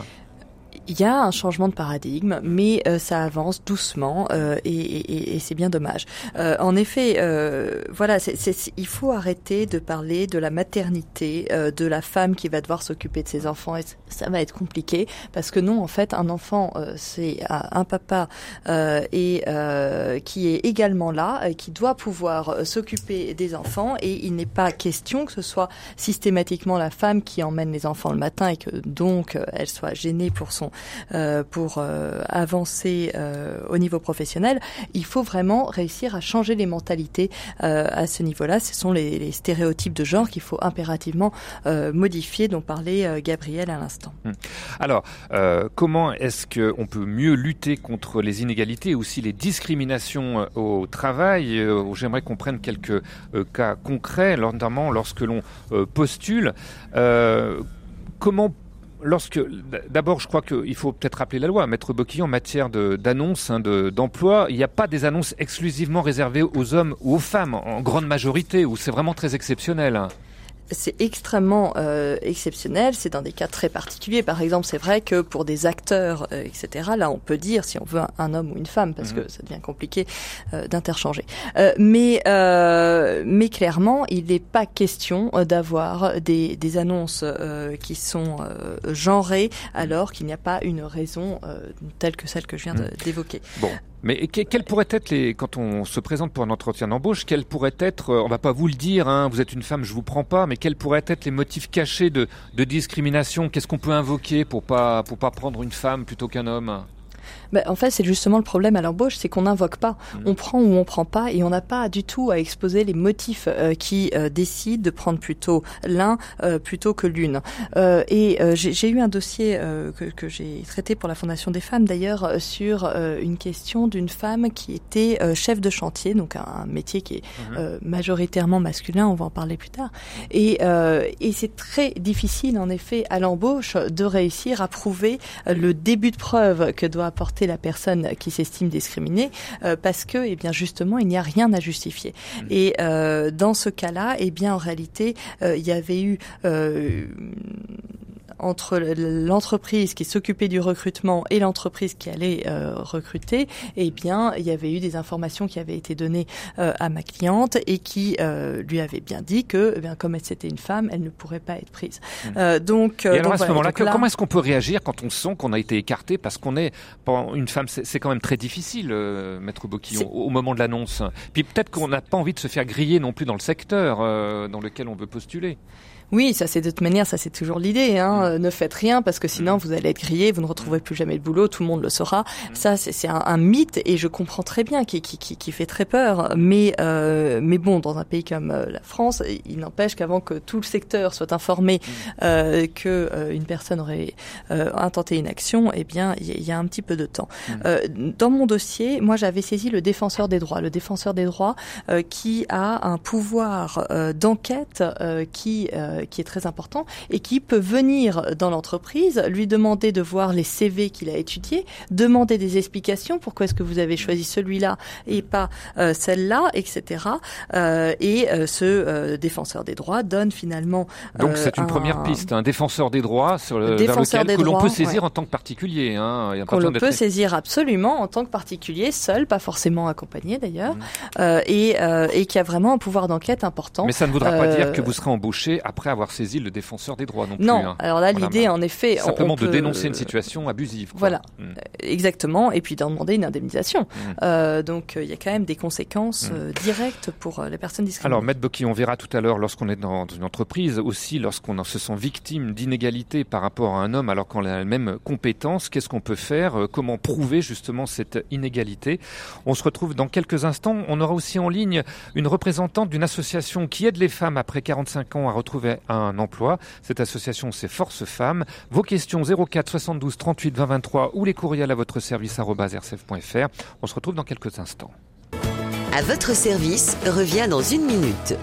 il y a un changement de paradigme, mais euh, ça avance doucement euh, et, et, et c'est bien dommage. Euh, en effet, euh, voilà, c il faut arrêter de parler de la maternité, euh, de la femme qui va devoir s'occuper de ses enfants. Et ça va être compliqué parce que non, en fait, un enfant, c'est un papa et qui est également là, qui doit pouvoir s'occuper des enfants et il n'est pas question que ce soit systématiquement la femme qui emmène les enfants le matin et que donc elle soit gênée pour son euh, pour euh, avancer euh, au niveau professionnel, il faut vraiment réussir à changer les mentalités à ce niveau-là. Ce sont les, stéréotypes de genre qu'il faut impérativement modifier, dont parlait Gabriel à l'instant. Hum. Alors, comment est-ce qu'on peut mieux lutter contre les inégalités et aussi les discriminations au travail? J'aimerais qu'on prenne quelques cas concrets, notamment lorsque l'on postule. comment lorsque, d'abord, je crois qu'il faut peut-être rappeler la loi. Maître Boquillon, en matière d'annonces, hein, d'emploi, il n'y a pas des annonces exclusivement réservées aux hommes ou aux femmes, en grande majorité, où c'est vraiment très exceptionnel. C'est extrêmement euh, exceptionnel. C'est dans des cas très particuliers. Par exemple, c'est vrai que pour des acteurs, euh, etc., là, on peut dire si on veut un, homme ou une femme, parce mhm. que ça devient compliqué euh, d'interchanger. mais mais clairement, il n'est pas question d'avoir des, des annonces qui sont genrées alors qu'il n'y a pas une raison telle que celle que je viens mhm. d'évoquer. Bon. Mais quels pourraient être les, quand on se présente pour un entretien d'embauche, quels pourraient être, euh, on va pas vous le dire, hein, vous êtes une femme, je vous prends pas, mais quels pourraient être les motifs cachés de, de discrimination? Qu'est-ce qu'on peut invoquer pour pas, pour pas prendre une femme plutôt qu'un homme? Bah, en fait, c'est justement le problème à l'embauche, c'est qu'on n'invoque pas. Mmh. On prend ou on prend pas, et on n'a pas du tout à exposer les motifs euh, qui euh, décident de prendre plutôt l'un euh, plutôt que l'une. et j'ai eu un dossier que, que j'ai traité pour la Fondation des femmes, d'ailleurs, sur une question d'une femme qui était chef de chantier, donc un, métier qui est mmh. majoritairement masculin. On va en parler plus tard. Et, et c'est très difficile, en effet, à l'embauche de réussir à prouver le début de preuve que doit apporter la personne qui s'estime discriminée euh, parce que, eh bien, justement, il n'y a rien à justifier. Mmh. Et euh, dans ce cas-là, eh bien, en réalité, euh, il y avait eu entre l'entreprise qui s'occupait du recrutement et l'entreprise qui allait recruter, eh bien, il y avait eu des informations qui avaient été données à ma cliente et qui lui avaient bien dit que, eh bien, comme c'était une femme, elle ne pourrait pas être prise. Mmh. donc, et alors à ce moment-là, comment est-ce qu'on peut réagir quand on sent qu'on a été écarté? Parce qu'on est une femme C'est quand même très difficile, maître Boquillon, au moment de l'annonce. Puis peut-être qu'on n'a pas envie de se faire griller non plus dans le secteur dans lequel on veut postuler. Oui, ça c'est de toute manière, ça c'est toujours l'idée. Hein. Mm. Ne faites rien parce que sinon mm. vous allez être grillé, vous ne retrouverez plus jamais le boulot, tout le monde le saura. Mm. Ça c'est un, un, mythe et je comprends très bien qui, qui, qui, qui fait très peur. Mais euh, mais bon, dans un pays comme euh, la France, il n'empêche qu'avant que tout le secteur soit informé euh, que euh, une personne aurait euh, intenté une action, eh bien il y, a un petit peu de temps. dans mon dossier, moi j'avais saisi le défenseur des droits, le défenseur des droits qui a un pouvoir d'enquête qui euh, qui est très important et qui peut venir dans l'entreprise, lui demander de voir les CV qu'il a étudiés, demander des explications, pourquoi est-ce que vous avez choisi celui-là et pas euh, celle-là, etc. Euh, et ce défenseur des droits donne finalement. Donc c'est une première piste, un défenseur des droits sur le, défenseur que l'on peut saisir en tant que particulier. Hein. Qu'on le peut saisir absolument en tant que particulier, seul, pas forcément accompagné d'ailleurs, mmh. et, et qui a vraiment un pouvoir d'enquête important. Mais ça ne voudra pas dire que vous serez embauché après avoir saisi le défenseur des droits non, plus. Non, hein. alors là l'idée en effet... Simplement de dénoncer une situation abusive. Voilà, mm. euh, exactement, et puis d'en demander une indemnisation. Mm. Euh, donc euh, il y a quand même des conséquences mm. directes pour les personnes discriminées. Alors Maître Boki, on verra tout à l'heure lorsqu'on est dans une entreprise, aussi lorsqu'on se sent victime d'inégalité par rapport à un homme alors qu'on a la même compétence, qu'est-ce qu'on peut faire Comment prouver justement cette inégalité? On se retrouve dans quelques instants. On aura aussi en ligne une représentante d'une association qui aide les femmes après 45 ans à retrouver un emploi. Cette association, c'est Force Femmes. Vos questions 04 72 38 20 23 ou les courriels à votre service rcf.fr. On se retrouve dans quelques instants. À votre service revient dans une minute.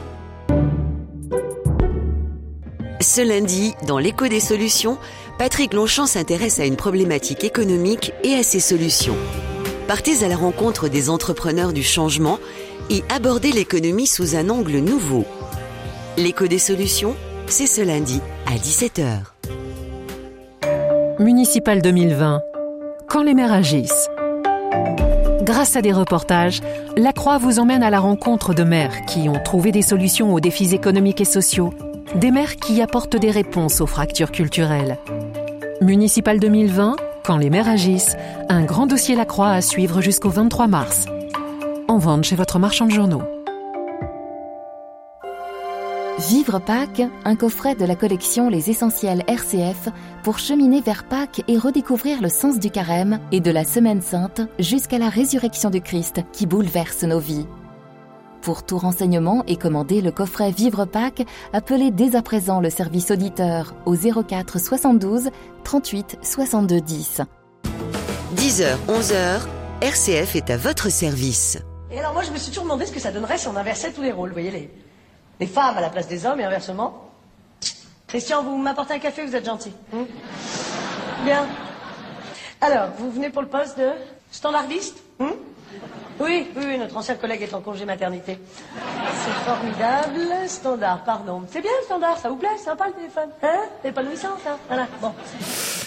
Ce lundi, dans l'écho des solutions, Patrick Longchamp s'intéresse à une problématique économique et à ses solutions. Partez à la rencontre des entrepreneurs du changement et abordez l'économie sous un angle nouveau. L'écho des solutions, c'est ce lundi à 17h. Municipal 2020. Quand les maires agissent. Grâce à des reportages, La Croix vous emmène à la rencontre de maires qui ont trouvé des solutions aux défis économiques et sociaux, des maires qui apportent des réponses aux fractures culturelles. Municipal 2020, quand les maires agissent, un grand dossier La Croix à suivre jusqu'au 23 mars. En vente chez votre marchand de journaux. Vivre Pâques, un coffret de la collection Les Essentiels RCF pour cheminer vers Pâques et redécouvrir le sens du carême et de la Semaine Sainte jusqu'à la résurrection du Christ qui bouleverse nos vies. Pour tout renseignement et commander le coffret Vivre Pâques, appelez dès à présent le service auditeur au 04 72 38 62 10. 10h, 11h, RCF est à votre service. Et alors moi je me suis toujours demandé ce que ça donnerait si on inversait tous les rôles, vous voyez les les femmes à la place des hommes et inversement. Christian, vous m'apportez un café, vous êtes gentil. Hmm Bien. Alors, vous venez pour le poste de standardiste hmm oui, oui, notre ancien collègue est en congé maternité. C'est formidable. Standard, pardon. C'est bien le standard, ça vous plaît Sympa le téléphone Hein? Épanouissant, ça Voilà, bon.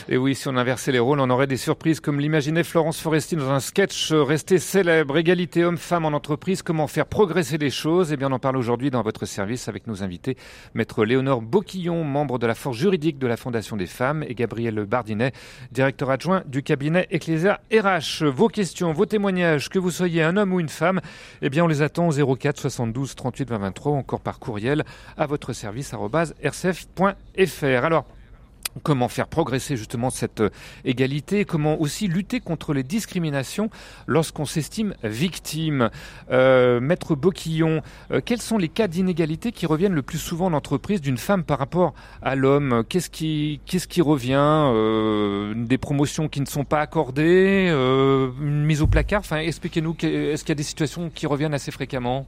Et oui, si on inversait les rôles, on aurait des surprises comme l'imaginait Florence Foresti dans un sketch resté célèbre. Égalité homme-femme en entreprise, comment faire progresser les choses Eh bien, on en parle aujourd'hui dans votre service avec nos invités, Maître Léonore Boquillon, membre de la force juridique de la Fondation des femmes, et Gabriel Bardinet, directeur adjoint du cabinet Ecclesia RH. Vos questions, vos témoignages, que vous soyez un homme ou une femme, eh bien, on les attend au 04 72 38 20 23 ou encore par courriel à votre service rcf.fr. Alors, comment faire progresser justement cette euh, égalité, comment aussi lutter contre les discriminations lorsqu'on s'estime victime? Euh, Maître Boquillon, euh, quels sont les cas d'inégalité qui reviennent le plus souvent en entreprise d'une femme par rapport à l'homme? Qu'est-ce qui, revient? Des promotions qui ne sont pas accordées mise au placard Enfin, expliquez-nous, est-ce qu'il y a des situations qui reviennent assez fréquemment?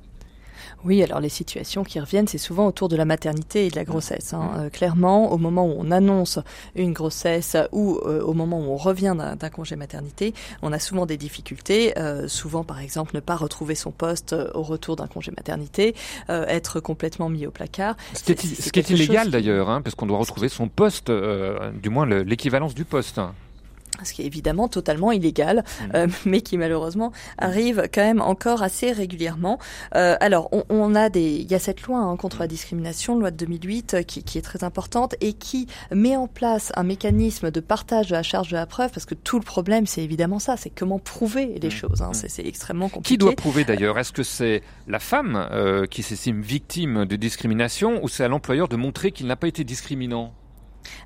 Oui, alors les situations qui reviennent, c'est souvent autour de la maternité et de la grossesse. Hein. Euh, clairement, au moment où on annonce une grossesse ou euh, au moment où on revient d'un congé maternité, on a souvent des difficultés. Euh, souvent, par exemple, ne pas retrouver son poste au retour d'un congé maternité, être complètement mis au placard. Ce qui est, ce qui est illégal d'ailleurs, hein, parce qu'on doit retrouver son poste, du moins l'équivalence du poste ce qui est évidemment totalement illégal, mmh. euh, mais qui malheureusement arrive quand même encore assez régulièrement. Euh, alors, on, on, a des, il y a cette loi hein, contre la discrimination, loi de 2008, euh, qui, qui, est très importante et qui met en place un mécanisme de partage de la charge de la preuve, parce que tout le problème, c'est évidemment ça, c'est comment prouver les mmh. choses. Hein, mmh. C'est extrêmement compliqué. Qui doit prouver d'ailleurs? Est-ce que c'est la femme euh, qui s'estime victime de discrimination, ou c'est à l'employeur de montrer qu'il n'a pas été discriminant?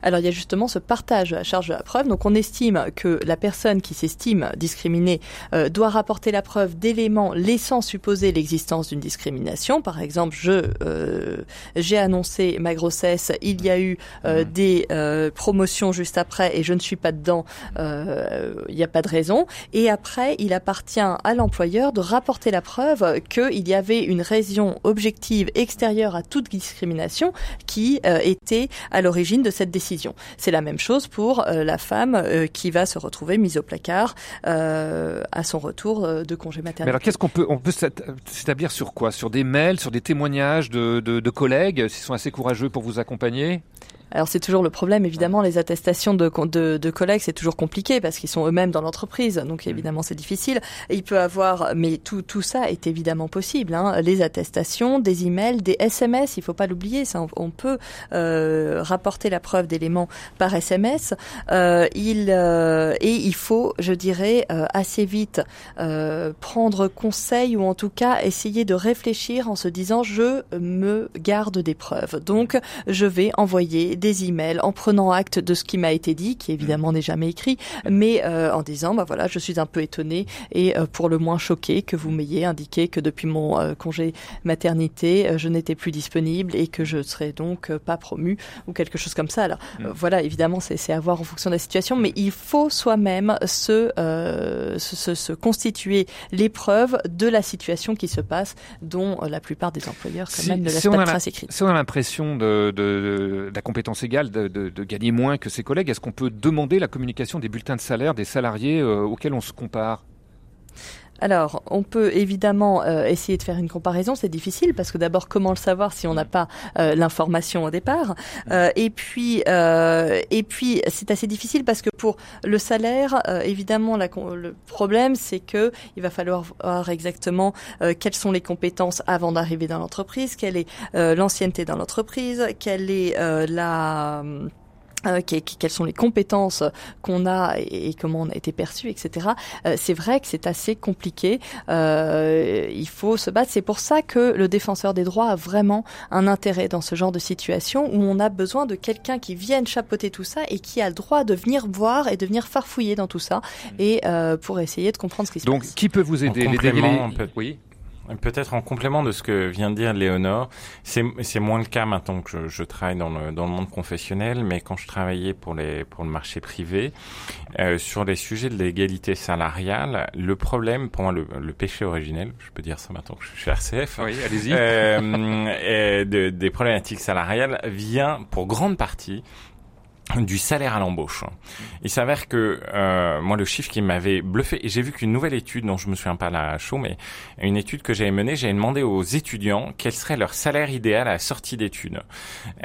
Alors il y a justement ce partage la charge de la preuve. Donc on estime que la personne qui s'estime discriminée euh, doit rapporter la preuve d'éléments laissant supposer l'existence d'une discrimination. Par exemple, je euh, j'ai annoncé ma grossesse, il y a eu euh, mmh. des promotions juste après et je ne suis pas dedans. Il n'y a pas de raison. Et après, il appartient à l'employeur de rapporter la preuve qu'il y avait une raison objective extérieure à toute discrimination qui était à l'origine de cette C'est la même chose pour euh, la femme euh, qui va se retrouver mise au placard euh, à son retour de congé maternité. Mais alors qu'est-ce qu'on peut s'établir sur quoi? Sur des mails, sur des témoignages de, de, de collègues, s'ils sont assez courageux pour vous accompagner? Alors c'est toujours le problème, évidemment, les attestations de, de, de collègues, c'est toujours compliqué parce qu'ils sont eux-mêmes dans l'entreprise, donc mmh. évidemment c'est difficile. il peut avoir, mais tout, tout ça est évidemment possible. Hein. Les attestations, des emails, des SMS, il faut pas l'oublier, ça on, peut euh, rapporter la preuve d'éléments par SMS. Euh, il, euh, et il faut, je dirais, euh, assez vite euh, prendre conseil ou en tout cas essayer de réfléchir en se disant je me garde des preuves. Donc je vais envoyer des emails en prenant acte de ce qui m'a été dit, qui évidemment n'est jamais écrit, mais euh, en disant bah voilà, je suis un peu étonné et euh, pour le moins choqué que vous m'ayez indiqué que depuis mon euh, congé maternité, je n'étais plus disponible et que je serais donc pas promu ou quelque chose comme ça. Alors mm. voilà, évidemment, c'est à voir en fonction de la situation, mais il faut soi-même se, se, se, constituer les preuves de la situation qui se passe, dont la plupart des employeurs quand même ne laissent pas de traces écrites. Si on a l'impression de, de, de, la compétence de, gagner moins que ses collègues, est-ce qu'on peut demander la communication des bulletins de salaire des salariés euh, auxquels on se compare? Alors, on peut évidemment euh, essayer de faire une comparaison. C'est difficile parce que d'abord, comment le savoir si on n'a pas euh, l'information au départ euh, Et puis, et puis, c'est assez difficile parce que pour le salaire, évidemment, le problème, c'est que il va falloir voir exactement quelles sont les compétences avant d'arriver dans l'entreprise, quelle est l'ancienneté dans l'entreprise, quelle est la euh, quelles sont les compétences qu'on a et, comment on a été perçu, etc. Euh, c'est vrai que c'est assez compliqué. Euh, il faut se battre. C'est pour ça que le défenseur des droits a vraiment un intérêt dans ce genre de situation où on a besoin de quelqu'un qui vienne chapeauter tout ça et qui a le droit de venir voir et de venir farfouiller dans tout ça mmh. et pour essayer de comprendre ce qui se passe. Donc, qui peut vous aider? Les, Oui. Peut-être en complément de ce que vient de dire Léonore, c'est moins le cas maintenant que je, je travaille dans le, dans le monde professionnel, mais quand je travaillais pour, les, pour le marché privé, euh, sur les sujets de l'égalité salariale, le problème, pour moi, le, le, péché originel, je peux dire ça maintenant que je suis chez RCF, oui, allez-y. Euh, (laughs) de, des problématiques salariales vient pour grande partie du salaire à l'embauche. Il s'avère que euh, moi le chiffre qui m'avait bluffé et j'ai vu qu'une nouvelle étude dont je me souviens pas la chaud mais une étude que j'avais menée, j'ai demandé aux étudiants quel serait leur salaire idéal à la sortie d'études.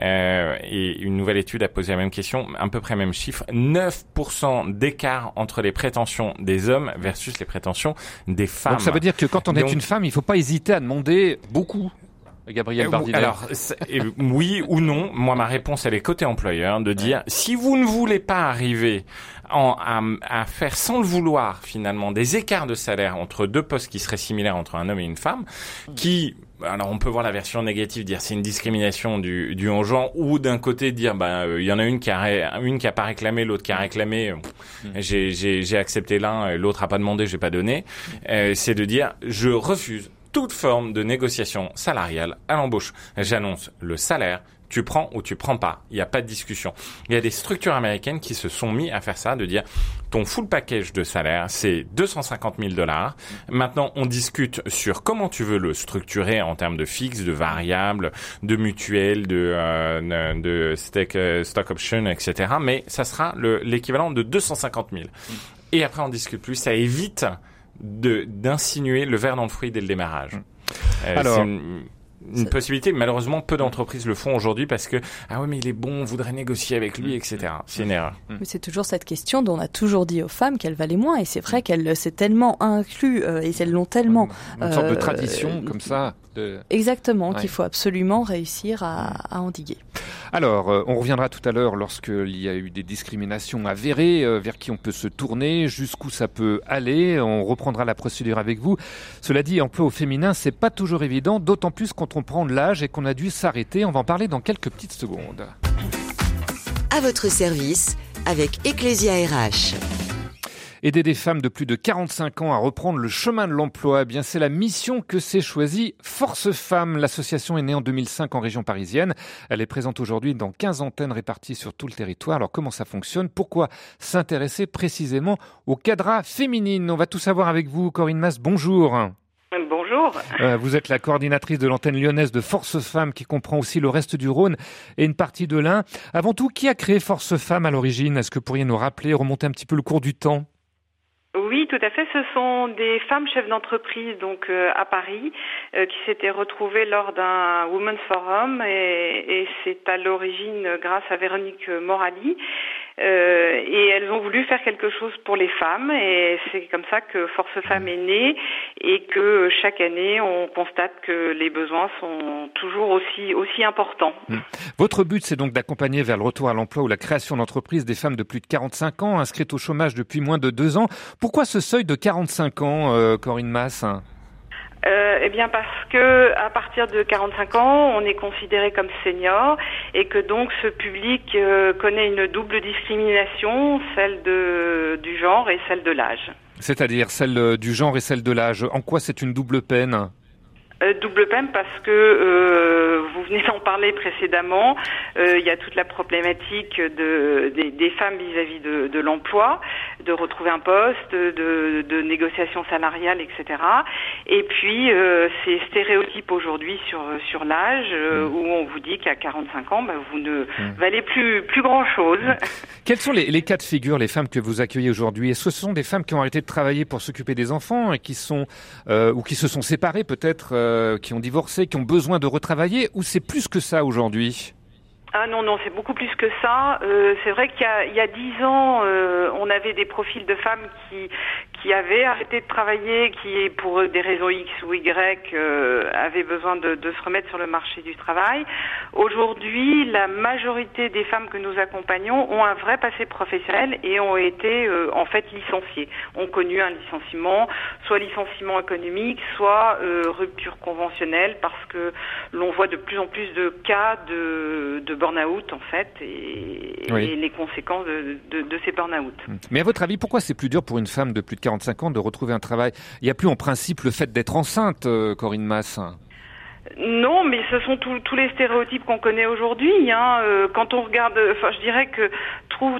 Euh, et une nouvelle étude a posé la même question, à peu près même chiffre, 9% d'écart entre les prétentions des hommes versus les prétentions des femmes. Donc ça veut dire que quand on est une femme, il faut pas hésiter à demander beaucoup. Gabriel euh, Alors, oui ou non, moi ma réponse elle est côté employeur, de dire si vous ne voulez pas arriver en, à, à, faire sans le vouloir finalement des écarts de salaire entre deux postes qui seraient similaires entre un homme et une femme, qui alors on peut voir la version négative, dire c'est une discrimination du, du en genre, ou d'un côté dire bah euh, il y en a une qui a une qui a pas réclamé, l'autre qui a réclamé, mm. j'ai j'ai accepté l'un, l'autre a pas demandé, j'ai pas donné. Euh, c'est de dire je refuse toute forme de négociation salariale à l'embauche. J'annonce le salaire Tu prends ou tu prends pas. Il n'y a pas de discussion. Il y a des structures américaines qui se sont mis à faire ça, de dire ton full package de salaire, c'est 250 000 dollars. Maintenant, on discute sur comment tu veux le structurer en termes de fixe, de variable, de mutuelle, de, euh, de stock, euh, stock option, etc. Mais ça sera l'équivalent de 250 000. Et après, on discute plus. Ça évite d'insinuer le verre dans le fruit dès le démarrage. Euh, Alors, une possibilité. Malheureusement, peu d'entreprises le font aujourd'hui parce que ah ouais mais il est bon, on voudrait négocier avec lui, etc. C'est une erreur. Mais c'est toujours cette question dont on a toujours dit aux femmes qu'elles valaient moins et c'est vrai qu'elles s'est tellement inclus euh, et elles l'ont tellement une sorte de euh, tradition comme ça. Exactement, qu'il faut absolument réussir à, à endiguer. Alors, euh, on reviendra tout à l'heure lorsqu'il y a eu des discriminations avérées, euh, vers qui on peut se tourner, jusqu'où ça peut aller. On reprendra la procédure avec vous. Cela dit, emploi au féminin, c'est pas toujours évident, d'autant plus quand on prend de l'âge et qu'on a dû s'arrêter. On va en parler dans quelques petites secondes. À votre service, avec Ecclesia RH. Aider des femmes de plus de 45 ans à reprendre le chemin de l'emploi, eh bien c'est la mission que s'est choisie Force Femmes. L'association est née en 2005 en région parisienne. Elle est présente aujourd'hui dans 15 antennes réparties sur tout le territoire. Alors comment ça fonctionne? Pourquoi s'intéresser précisément aux cadres féminines On va tout savoir avec vous. Corinne Mass, bonjour. Bonjour. Euh, vous êtes la coordinatrice de l'antenne lyonnaise de Force Femmes qui comprend aussi le reste du Rhône et une partie de l'Ain. Avant tout, qui a créé Force Femmes à l'origine? Est-ce que vous pourriez nous rappeler, remonter un petit peu le cours du temps? Oui, tout à fait. Ce sont des femmes chefs d'entreprise donc euh, à Paris euh, qui s'étaient retrouvées lors d'un Women's Forum et, et c'est à l'origine grâce à Véronique Morali euh, et elles ont voulu faire quelque chose pour les femmes et c'est comme ça que Force Femmes est née et que chaque année on constate que les besoins sont toujours aussi aussi importants. Mmh. Votre but c'est donc d'accompagner vers le retour à l'emploi ou la création d'entreprises des femmes de plus de 45 ans inscrites au chômage depuis moins de deux ans. Pourquoi ce seuil de 45 ans, euh, Corinne Mass euh, eh bien parce que à partir de 45 ans, on est considéré comme senior et que donc ce public euh, connaît une double discrimination, celle de, du genre et celle de l'âge. C'est-à-dire celle euh, du genre et celle de l'âge. En quoi c'est une double peine? Euh, double peine parce que euh, vous venez d'en parler précédemment. Euh, il y a toute la problématique de, des, femmes vis-à-vis de, de l'emploi, de retrouver un poste, de, de négociations salariales, etc. Et puis ces stéréotypes aujourd'hui sur sur l'âge mmh. où on vous dit qu'à 45 ans, bah, vous ne mmh. valez plus plus grand chose. Mmh. Quels sont les, les, cas de figure, les femmes que vous accueillez aujourd'hui? Est-ce que ce sont des femmes qui ont arrêté de travailler pour s'occuper des enfants et qui sont ou qui se sont séparées peut-être euh, qui ont divorcé, qui ont besoin de retravailler, ou c'est plus que ça aujourd'hui? Ah non, non, c'est beaucoup plus que ça. Euh, c'est vrai qu'il y a dix ans, euh, on avait des profils de femmes qui, qui avaient arrêté de travailler, qui, pour des raisons X ou Y, euh, avaient besoin de, de, se remettre sur le marché du travail. Aujourd'hui, la majorité des femmes que nous accompagnons ont un vrai passé professionnel et ont été euh, en fait licenciées, ont connu un licenciement, soit licenciement économique, soit euh, rupture conventionnelle, parce que l'on voit de plus en plus de cas de, de burn-out en fait et, les conséquences de, de, ces burn-out. Mais à votre avis, pourquoi c'est plus dur pour une femme de plus de 45 ans de retrouver un travail. Il n'y a plus en principe le fait d'être enceinte, euh, Corinne Mass non, mais ce sont tous les stéréotypes qu'on connaît aujourd'hui. Hein. Euh, quand on regarde, enfin, je dirais que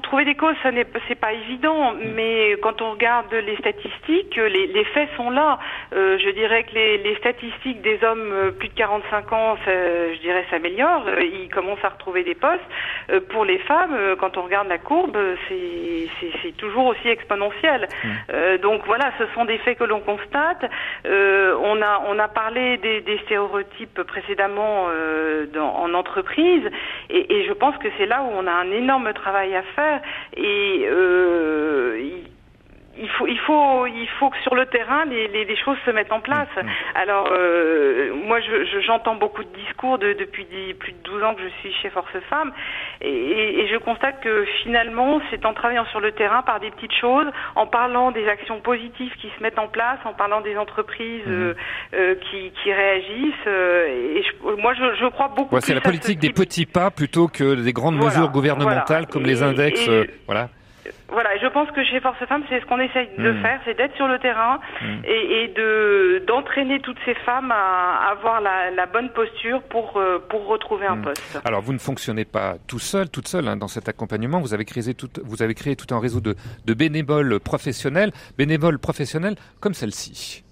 trouver des causes, ça n'est c'est pas évident. Mais quand on regarde les statistiques, les, faits sont là. Euh, je dirais que les, statistiques des hommes euh, plus de 45 ans, je dirais, s'améliorent. Ils commencent à retrouver des postes. pour les femmes, quand on regarde la courbe, c'est toujours aussi exponentiel. Mmh. donc voilà, ce sont des faits que l'on constate. on a on a parlé des, des stéréotypes précédemment euh, en entreprise. Et, et, je pense que c'est là où on a un énorme travail à faire. Et euh, il faut, il faut, il faut que sur le terrain les, les, les choses se mettent en place. Mm, mm. Alors, euh, moi, j'entends je, beaucoup de discours de, depuis plus de 12 ans que je suis chez Force Femmes, et, et je constate que finalement, c'est en travaillant sur le terrain par des petites choses, en parlant des actions positives qui se mettent en place, en parlant des entreprises mm. euh, euh, qui, qui, réagissent. Euh, et moi, je, je, crois beaucoup. c'est la politique des petits pas plutôt que des grandes mesures gouvernementales comme les index. voilà. Voilà, je pense que chez Force Femmes, c'est ce qu'on essaye de Mm. faire, c'est d'être sur le terrain Mm. et, et de d'entraîner toutes ces femmes à avoir la, la bonne posture pour euh, pour retrouver un Mm. poste. Alors, vous ne fonctionnez pas tout seul, toute seule hein, dans cet accompagnement. Vous avez créé tout, vous avez créé tout un réseau de, de bénévoles professionnels, bénévoles professionnels comme celle-ci.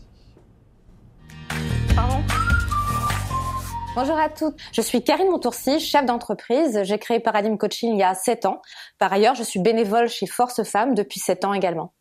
Bonjour à toutes, je suis Karine Montourcy, chef d'entreprise. J'ai créé Paradigm Coaching il y a 7 ans. Par ailleurs, je suis bénévole chez Force Femmes depuis 7 ans également.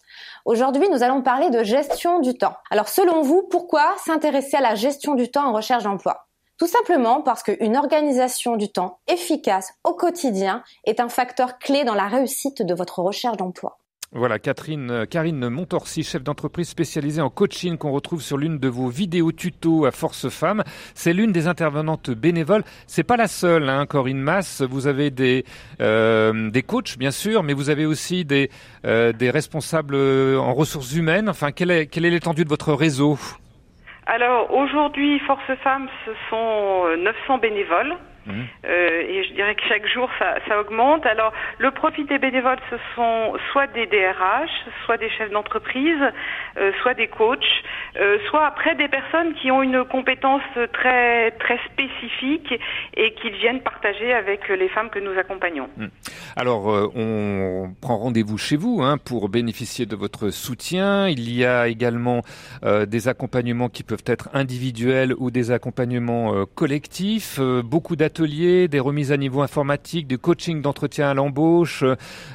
Aujourd'hui, nous allons parler de gestion du temps. Alors selon vous, pourquoi s'intéresser à la gestion du temps en recherche d'emploi? Tout simplement parce qu'une organisation du temps efficace au quotidien est un facteur clé dans la réussite de votre recherche d'emploi. Voilà, Catherine, euh, Karine Montorsi, chef d'entreprise spécialisée en coaching qu'on retrouve sur l'une de vos vidéos tuto à Force Femmes. C'est l'une des intervenantes bénévoles. C'est pas la seule, hein, Corinne Mass. Vous avez des euh, des coachs, bien sûr, mais vous avez aussi des euh, des responsables en ressources humaines. Enfin, quelle est quelle est l'étendue de votre réseau? Alors aujourd'hui, Force Femmes, ce sont euh, 900 bénévoles. Euh, et je dirais que chaque jour ça, augmente. Alors le profil des bénévoles, ce sont soit des DRH, soit des chefs d'entreprise, euh, soit des coachs, euh, soit après des personnes qui ont une compétence très très spécifique et qu'ils viennent partager avec les femmes que nous accompagnons. Hmm. Alors, euh, on prend rendez-vous chez vous hein, pour bénéficier de votre soutien. Il y a également euh, des accompagnements qui peuvent être individuels ou des accompagnements euh, collectifs. Beaucoup d'ateliers, des remises à niveau informatique, du coaching d'entretien à l'embauche.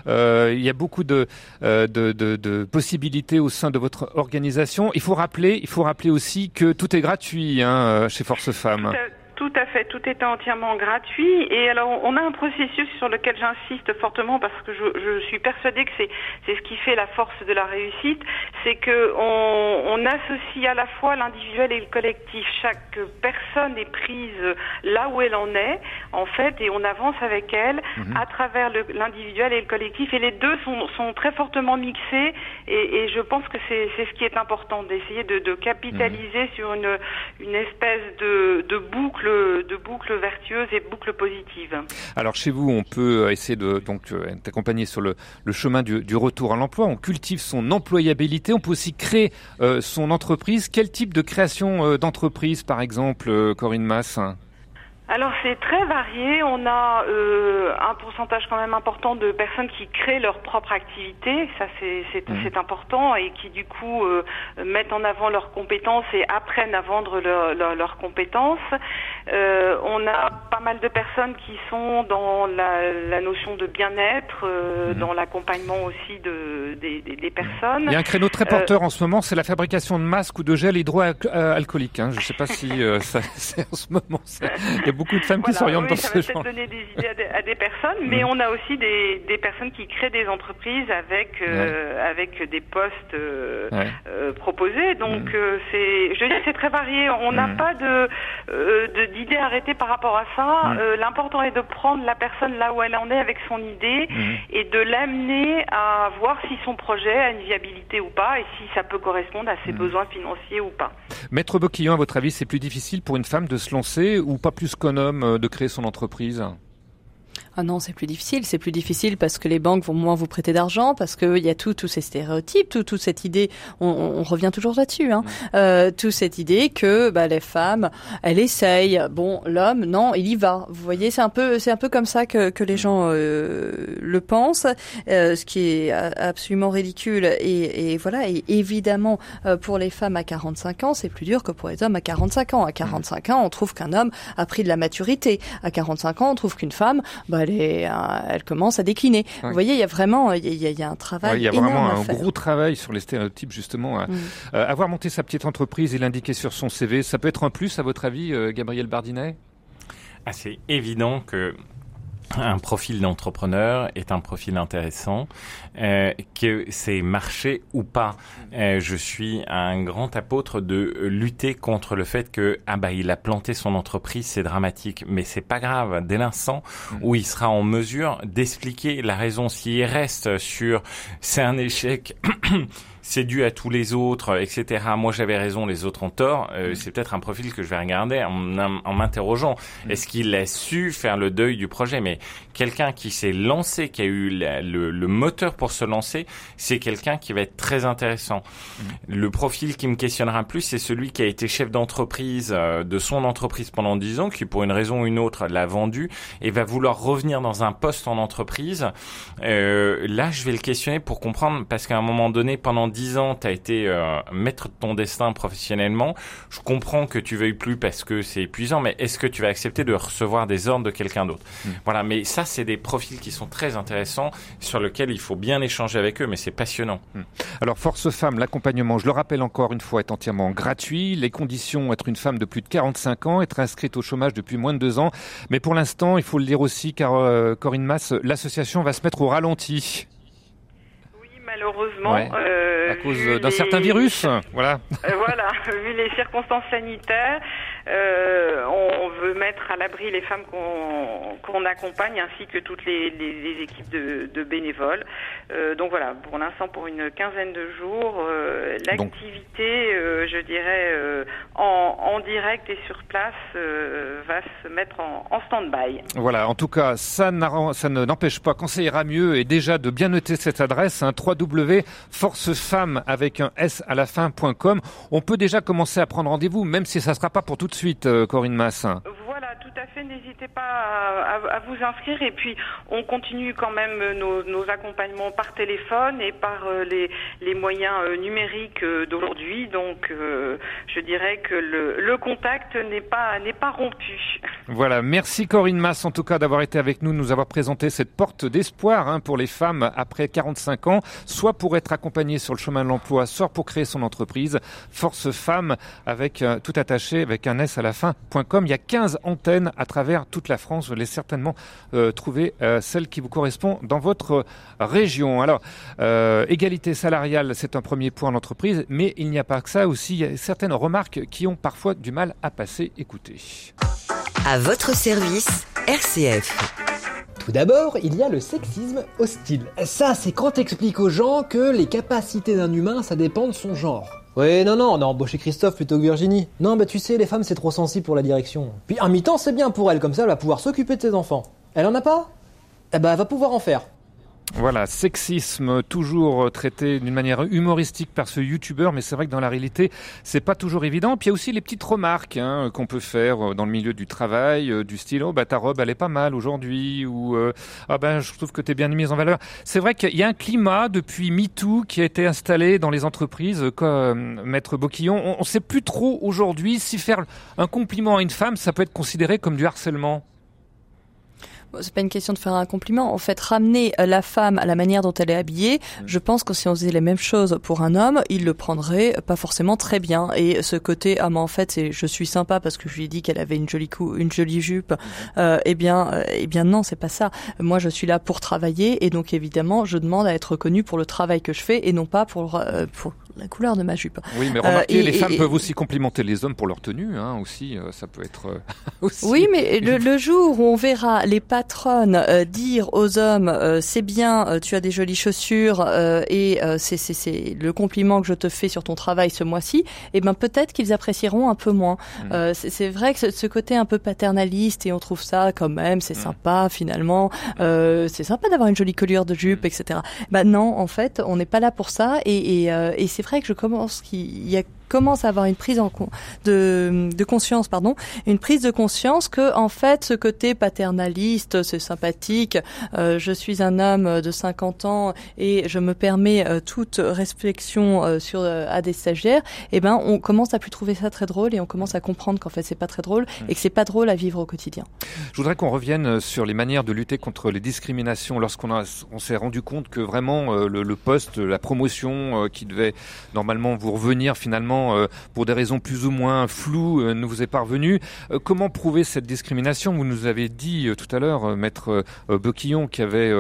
Il y a beaucoup de, de, de, de possibilités au sein de votre organisation. Il faut rappeler, il faut rappeler aussi que tout est gratuit hein, chez Force Femmes. Tout à fait, tout est entièrement gratuit. Et alors, on a un processus sur lequel j'insiste fortement parce que je, je suis persuadée que c'est ce qui fait la force de la réussite, c'est que on, on associe à la fois l'individuel et le collectif. Chaque personne est prise là où elle en est, en fait, et on avance avec elle Mhm. à travers l'individuel et le collectif. Et les deux sont, sont très fortement mixés. Et, et je pense que c'est ce qui est important, d'essayer de, de capitaliser sur une, une espèce de, de boucle, de boucle vertueuse et boucle positive. Alors chez vous, on peut euh, essayer de donc euh, être accompagné sur le, chemin du, retour à l'emploi. On cultive son employabilité. On peut aussi créer euh, son entreprise. Quel type de création d'entreprise, par exemple, Corinne Mass Alors c'est très varié. On a euh, un pourcentage quand même important de personnes qui créent leur propre activité. Ça c'est Mhm. important et qui du coup euh, mettent en avant leurs compétences et apprennent à vendre leur- leur- leurs compétences. Euh, on a pas mal de personnes qui sont dans la, la notion de bien-être, euh, dans l'accompagnement aussi de des, des- des personnes. Mhm. Il y a un créneau très Euh, porteur en ce moment, c'est la fabrication de masques ou de gel hydroalcoolique. Hein. Je ne sais pas si euh, ça, (laughs) c'est en ce moment. Ça. Beaucoup de femmes qui s'orientent oui, dans ça ce va genre. peut-être donner des idées à des, à des personnes, mais Mhm. on a aussi des, des personnes qui créent des entreprises avec euh, avec des postes euh, Ouais. euh, proposés. Donc euh, c'est, je dis c'est très varié. On n'a Mhm. pas de de- d'idée arrêtée par rapport à ça. L'important est de prendre la personne là où elle en est avec son idée et de l'amener à voir si son projet a une viabilité ou pas et si ça peut correspondre à ses besoins financiers ou pas. Maître Boquillon, à votre avis, c'est plus difficile pour une femme de se lancer ou pas plus homme euh, de créer son entreprise Ah non, c'est plus difficile. C'est plus difficile parce que les banques vont moins vous prêter d'argent, parce qu'il y a tout, tous ces stéréotypes, tout, toute cette idée. On, on- revient toujours là-dessus. Hein. Euh, toute cette idée que bah, les femmes, elles essayent. Bon, l'homme, non, il y va. Vous voyez, c'est un peu, c'est un peu comme ça que, que les gens euh, le pensent, euh, ce qui est absolument ridicule. Et, et voilà. Et évidemment, euh, pour les femmes à 45 ans, c'est plus dur que pour les hommes à 45 ans. À 45 ans, on trouve qu'un homme a pris de la maturité. À 45 ans, on trouve qu'une femme, bah, elle, est, euh, elle commence à décliner. Ouais. Vous voyez, il y a vraiment, il y a, il y a un travail Ouais, il y a vraiment un gros travail sur les stéréotypes, justement. Mm. Euh, avoir monté sa petite entreprise et l'indiquer sur son CV, ça peut être un plus, à votre avis, euh, Gabriel Bardinet? Ah, c'est évident que un profil d'entrepreneur est un profil intéressant, euh, que c'est marché ou pas. Euh, je suis un grand apôtre de lutter contre le fait que ah bah il a planté son entreprise, c'est dramatique, mais c'est pas grave. Dès l'instant où il sera en mesure d'expliquer la raison, s'il reste sur c'est un échec. (clears throat) c'est dû à tous les autres, etc. Moi j'avais raison, les autres ont tort. Euh, c'est peut-être un profil que je vais regarder en, en m'interrogeant. Est-ce qu'il a su faire le deuil du projet? Mais quelqu'un qui s'est lancé, qui a eu le, le, moteur pour se lancer, c'est quelqu'un qui va être très intéressant. Le profil qui me questionnera plus, c'est celui qui a été chef d'entreprise euh, de son entreprise pendant dix ans, qui pour une raison ou une autre l'a vendu et va vouloir revenir dans un poste en entreprise. Euh, là, je vais le questionner pour comprendre, parce qu'à un moment donné, pendant dix ans, tu as été euh, maître de ton destin professionnellement. Je comprends que tu veuilles plus parce que c'est épuisant, mais est-ce que tu vas accepter de recevoir des ordres de quelqu'un d'autre? Hmm. Voilà, mais ça, c'est des profils qui sont très intéressants, sur lesquels il faut bien échanger avec eux, mais c'est passionnant. Hmm. Alors, Force Femme, l'accompagnement, je le rappelle encore une fois, est entièrement gratuit. Les conditions, être une femme de plus de 45 ans, être inscrite au chômage depuis moins de deux ans. Mais pour l'instant, il faut le dire aussi, car euh, Corinne Mass, l'association va se mettre au ralenti malheureusement. Euh, à cause d'un certain virus, voilà. Euh, voilà, (laughs) vu les circonstances sanitaires, euh, on veut mettre à l'abri les femmes qu'on accompagne ainsi que toutes les, les, équipes de, de bénévoles. Euh, donc voilà, pour l'instant, pour une quinzaine de jours, euh, l'activité, je dirais, en, en, direct et sur place va se mettre en, en stand-by. Voilà, en tout cas, ça, ça n'empêche pas, quand ça ira mieux, et déjà de bien noter cette adresse, hein, www.forcefemme avec un S à la fin.com. On peut déjà commencer à prendre rendez-vous, même si ça ne sera pas pour tout de suite, Corinne Massin tout à fait. N'hésitez pas à, vous inscrire. Et puis, on continue quand même nos, accompagnements par téléphone et par euh, les, moyens euh, numériques euh, d'aujourd'hui. Donc, je dirais que le, contact n'est pas, rompu. Voilà. Merci Corinne Mass, en tout cas, d'avoir été avec nous, nous avoir présenté cette porte d'espoir hein, pour les femmes après 45 ans, soit pour être accompagnées sur le chemin de l'emploi, soit pour créer son entreprise. Force Femmes, avec tout attaché, avec un S à la fin.com. Il y a 15 antennes à travers toute la France. Vous allez certainement euh, trouver euh, celle qui vous correspond dans votre région. Alors, euh, égalité salariale, c'est un premier point en entreprise, mais il n'y a pas que ça aussi. Il y a certaines remarques qui ont parfois du mal à passer. Écoutez. À votre service, RCF. Tout d'abord, il y a le sexisme hostile. Ça, c'est quand t'expliques aux gens que les capacités d'un humain, ça dépend de son genre. Oui, non, non, on a embauché Christophe plutôt que Virginie. Non, bah tu sais, les femmes c'est trop sensible pour la direction. Puis un mi-temps c'est bien pour elle, comme ça elle va pouvoir s'occuper de ses enfants. Elle en a pas? Eh bah elle va pouvoir en faire. Voilà, sexisme toujours traité d'une manière humoristique par ce youtubeur, mais c'est vrai que dans la réalité, c'est pas toujours évident. Puis il y a aussi les petites remarques hein, qu'on peut faire dans le milieu du travail, euh, du style oh bah ta robe elle est pas mal aujourd'hui ou euh, ah ben je trouve que tu es bien mise en valeur. C'est vrai qu'il y a un climat depuis MeToo qui a été installé dans les entreprises comme Maître Boquillon. On, on sait plus trop aujourd'hui si faire un compliment à une femme, ça peut être considéré comme du harcèlement c'est pas une question de faire un compliment. En fait, ramener euh, la femme à la manière dont elle est habillée, je pense que si on faisait les mêmes choses pour un homme, il le prendrait pas forcément très bien. Et ce côté, ah mais en fait, c'est je suis sympa parce que je lui ai dit qu'elle avait une jolie cou une jolie jupe. Euh, eh bien, euh, eh bien non, c'est pas ça. Moi, je suis là pour travailler et donc évidemment, je demande à être reconnue pour le travail que je fais et non pas pour euh, pour la couleur de ma jupe. Oui, mais remarquez, les femmes peuvent aussi complimenter les hommes pour leur tenue, hein, aussi. ça peut être (laughs) aussi. Oui, mais le, le, jour où on verra les pas patronne euh, dire aux hommes euh, c'est bien, euh, tu as des jolies chaussures et c'est c'est le compliment que je te fais sur ton travail ce mois-ci, et eh ben peut-être qu'ils apprécieront un peu moins. Mm. c'est vrai que ce, côté un peu paternaliste et on trouve ça quand même c'est mm. sympa finalement, c'est sympa d'avoir une jolie collière de jupe, etc. Bah non, en fait, on n'est pas là pour ça et, et, et c'est vrai que je commence qu'il y a commence à avoir une prise en de, de conscience, pardon, une prise de conscience que en fait ce côté paternaliste, c'est sympathique. Euh, je suis un homme de 50 ans et je me permets euh, toute réflexion euh, sur à des stagiaires. Et eh ben, on commence à plus trouver ça très drôle et on commence à comprendre qu'en fait c'est pas très drôle mmh. et que c'est pas drôle à vivre au quotidien. Je voudrais qu'on revienne sur les manières de lutter contre les discriminations lorsqu'on a, on s'est rendu compte que vraiment le, le poste, la promotion qui devait normalement vous revenir finalement euh, pour des raisons plus ou moins floues, euh, ne vous est parvenu. Euh, comment prouver cette discrimination? Vous nous avez dit tout à l'heure, maître Boquillon, qu'il y avait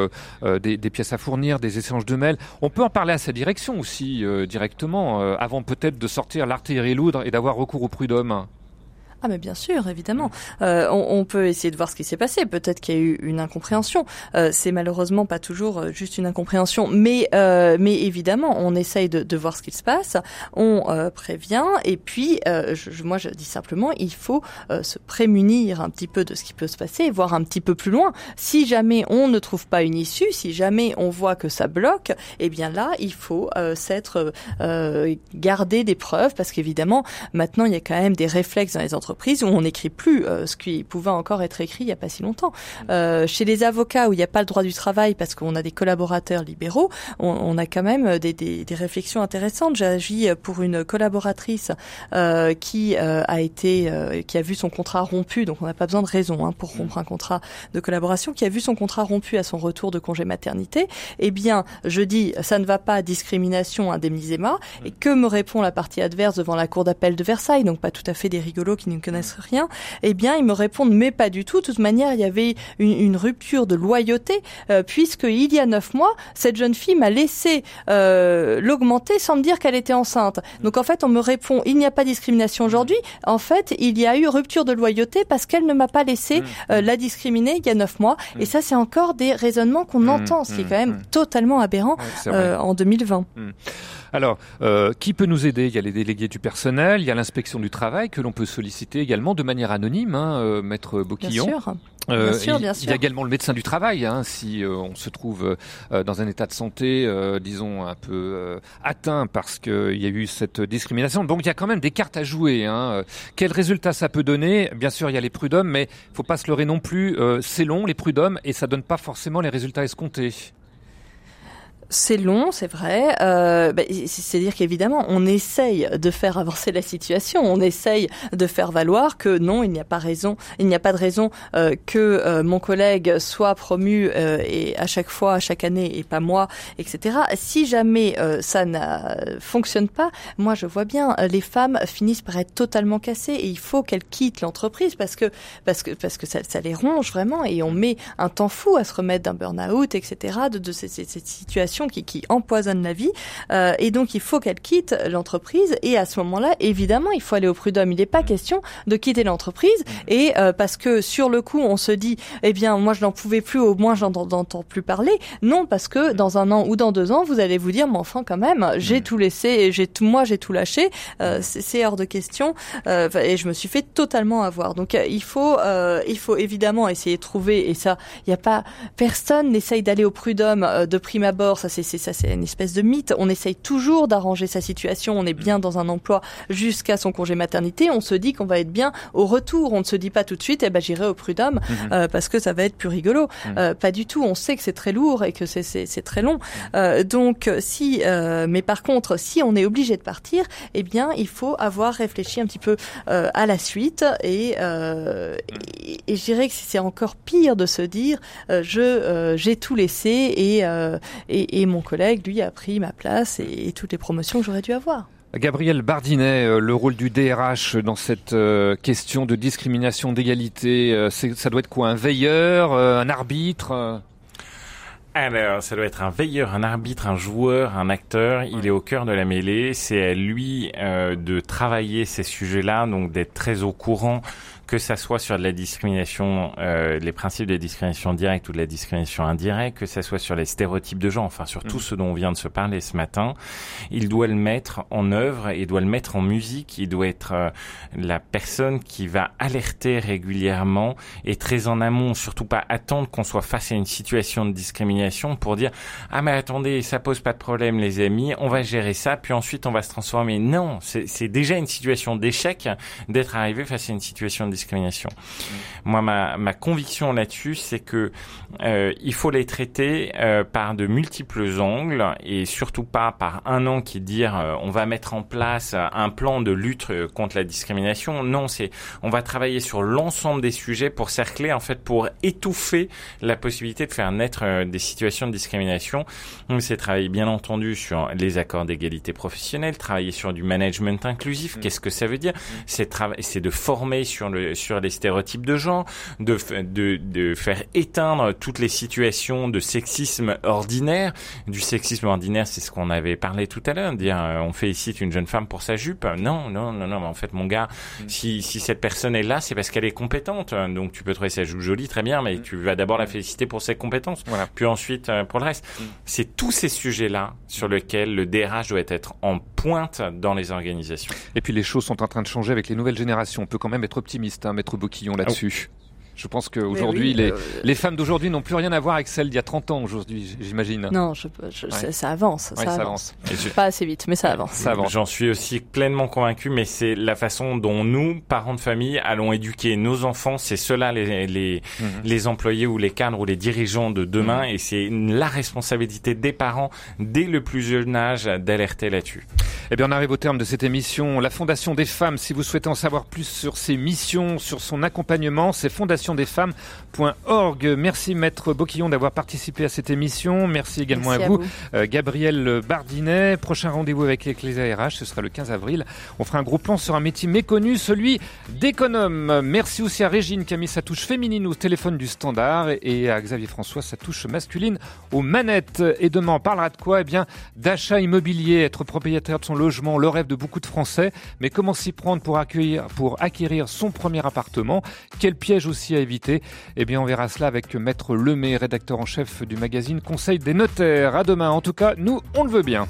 des, des, pièces à fournir, des échanges de mails. On peut en parler à sa direction aussi directement, avant peut-être de sortir l'artillerie lourde et d'avoir recours au prud'homme. Ah mais bien sûr, évidemment. Euh, on, on, peut essayer de voir ce qui s'est passé. Peut-être qu'il y a eu une incompréhension. Euh, c'est malheureusement pas toujours euh, juste une incompréhension, mais euh, mais évidemment, on essaye de, de, voir ce qu'il se passe. On euh, prévient et puis je, moi je dis simplement, il faut se prémunir un petit peu de ce qui peut se passer, voir un petit peu plus loin. Si jamais on ne trouve pas une issue, si jamais on voit que ça bloque, eh bien là, il faut s'être garder des preuves parce qu'évidemment, maintenant il y a quand même des réflexes dans les entreprises où on n'écrit plus euh, ce qui pouvait encore être écrit il n'y a pas si longtemps. Euh, chez les avocats où il n'y a pas le droit du travail parce qu'on a des collaborateurs libéraux, on, a quand même des, des, des réflexions intéressantes. J'agis pour une collaboratrice euh, qui euh, a été, qui a vu son contrat rompu, donc on n'a pas besoin de raison hein, pour rompre un contrat de collaboration, qui a vu son contrat rompu à son retour de congé maternité. Eh bien, je dis, ça ne va pas, discrimination, indemnisez-moi. Et que me répond la partie adverse devant la cour d'appel de Versailles? Donc pas tout à fait des rigolos qui ne connaissent rien, eh bien, ils me répondent mais pas du tout. De toute manière, il y avait une, une rupture de loyauté euh, puisque il y a neuf mois, cette jeune fille m'a laissé euh, l'augmenter sans me dire qu'elle était enceinte. Donc en fait, on me répond il n'y a pas de discrimination aujourd'hui. En fait, il y a eu rupture de loyauté parce qu'elle ne m'a pas laissé mmh. euh, la discriminer il y a neuf mois. Mmh. Et ça, c'est encore des raisonnements qu'on mmh. entend, ce qui est quand même totalement aberrant euh, en 2020. Alors, euh, qui peut nous aider? Il y a les délégués du personnel, il y a l'inspection du travail que l'on peut solliciter également de manière anonyme, hein, euh, maître Boquillon. Bien sûr. Euh, bien sûr, bien sûr. Il y a également le médecin du travail, hein, si euh, on se trouve euh, dans un état de santé, euh, disons, un peu euh, atteint parce qu'il y a eu cette discrimination. Donc il y a quand même des cartes à jouer. Hein. Quel résultat ça peut donner? Bien sûr, il y a les prud'hommes, mais il faut pas se leurrer non plus. c'est long, les prud'hommes, et ça donne pas forcément les résultats escomptés. C'est long, c'est vrai. Euh, bah, C'est-à-dire qu'évidemment, on essaye de faire avancer la situation. On essaye de faire valoir que non, il n'y a pas raison, il n'y a pas de raison euh, que euh, mon collègue soit promu euh, et à chaque fois, à chaque année, et pas moi, etc. Si jamais euh, ça ne fonctionne pas, moi je vois bien, les femmes finissent par être totalement cassées et il faut qu'elles quittent l'entreprise parce que parce que parce que ça, ça, les ronge vraiment et on met un temps fou à se remettre d'un burn-out, etc. De, de cette situation qui, qui empoisonne la vie. Euh, et donc, il faut qu'elle quitte l'entreprise. Et à ce moment-là, évidemment, il faut aller au prud'homme. Il n'est pas question de quitter l'entreprise. Et euh, parce que sur le coup, on se dit, eh bien, moi, je n'en pouvais plus, au moins, j'en entends plus parler. Non, parce que dans un an ou dans deux ans, vous allez vous dire, mais enfin, quand même, j'ai tout laissé, j'ai tout, moi, j'ai tout lâché. Euh, c'est hors de question. Euh, et je me suis fait totalement avoir. Donc, euh, il faut, euh, il faut évidemment essayer de trouver. Et ça, il n'y a pas personne n'essaye d'aller au prud'homme de prime abord. Ça, c'est ça, c'est une espèce de mythe. On essaye toujours d'arranger sa situation. On est bien dans un emploi jusqu'à son congé maternité. On se dit qu'on va être bien au retour. On ne se dit pas tout de suite, eh ben j'irai au prud'homme mmh. euh, parce que ça va être plus rigolo. Mmh. Euh, pas du tout. On sait que c'est très lourd et que c'est très long. Euh, donc si, euh, mais par contre, si on est obligé de partir, eh bien il faut avoir réfléchi un petit peu euh, à la suite et, euh, et, et je dirais que c'est encore pire de se dire je j'ai tout laissé et, et, et mon collègue, lui, a pris ma place et, et toutes les promotions que j'aurais dû avoir. Gabriel Bardinet, euh, le rôle du DRH dans cette euh, question de discrimination d'égalité, euh, ça doit être quoi Un veilleur, un arbitre alors, ça doit être un veilleur, un arbitre, un joueur, un acteur. Il est au cœur de la mêlée. C'est à lui euh, de travailler ces sujets-là, donc d'être très au courant que ça soit sur de la discrimination, euh, les principes de la discrimination directe ou de la discrimination indirecte, que ça soit sur les stéréotypes de genre, enfin sur tout mmh. ce dont on vient de se parler ce matin, il doit le mettre en œuvre, il doit le mettre en musique, il doit être euh, la personne qui va alerter régulièrement et très en amont, surtout pas attendre qu'on soit face à une situation de discrimination pour dire ah mais attendez ça pose pas de problème les amis, on va gérer ça puis ensuite on va se transformer. Non, c'est déjà une situation d'échec d'être arrivé face à une situation de discrimination. Mmh. Moi, ma, ma conviction là-dessus, c'est que euh, il faut les traiter euh, par de multiples angles et surtout pas par un an qui dire euh, on va mettre en place un plan de lutte euh, contre la discrimination. Non, c'est on va travailler sur l'ensemble des sujets pour cercler en fait pour étouffer la possibilité de faire naître des situations de discrimination. Donc c'est travailler bien entendu sur les accords d'égalité professionnelle, travailler sur du management inclusif. Mmh. Qu'est-ce que ça veut dire? Mmh. C'est c'est de former sur le sur les stéréotypes de genre, de, de, de faire éteindre toutes les situations de sexisme ordinaire. Du sexisme ordinaire, c'est ce qu'on avait parlé tout à l'heure, dire euh, on félicite une jeune femme pour sa jupe. Non, non, non, non. En fait, mon gars, mm. si, si cette personne est là, c'est parce qu'elle est compétente. Donc tu peux trouver sa jupe jolie, très bien, mais mm. tu vas d'abord la féliciter pour ses compétences, voilà. puis ensuite euh, pour le reste. Mm. C'est tous ces sujets-là sur lesquels le DRH doit être en pointe dans les organisations. Et puis les choses sont en train de changer avec les nouvelles générations. On peut quand même être optimiste, hein, Maître Boquillon, là-dessus. Je pense qu'aujourd'hui, les, euh, les femmes d'aujourd'hui n'ont plus rien à voir avec celles d'il y a 30 ans aujourd'hui, j'imagine. Non, je, ça, avance. Ça, avance. Pas assez vite, mais ça avance. Ça avance. J'en suis aussi pleinement convaincu, mais c'est la façon dont nous, parents de famille, allons éduquer nos enfants. C'est cela les, les, mhm. les employés ou les cadres ou les dirigeants de demain. Mhm. Et c'est la responsabilité des parents, dès le plus jeune âge, d'alerter là-dessus. Eh bien, on arrive au terme de cette émission. La Fondation des femmes, si vous souhaitez en savoir plus sur ses missions, sur son accompagnement, c'est fondationdesfemmes.org. Merci Maître Boquillon d'avoir participé à cette émission. Merci également à, vous, euh, Gabriel Bardinet. Prochain rendez-vous avec l'Ecclésia RH, ce sera le 15 avril. On fera un gros plan sur un métier méconnu, celui d'économe. Merci aussi à Régine qui a mis sa touche féminine au téléphone du standard et à Xavier François sa touche masculine aux manettes. Et demain, on parlera de quoi? Eh bien, d'achat immobilier, être propriétaire de son logement, le rêve de beaucoup de Français. Mais comment s'y prendre pour accueillir, pour acquérir son premier appartement? Quel piège aussi à éviter Eh bien, on verra cela avec Maître Lemay, rédacteur en chef du magazine Conseil des notaires. À demain. En tout cas, nous, on le veut bien.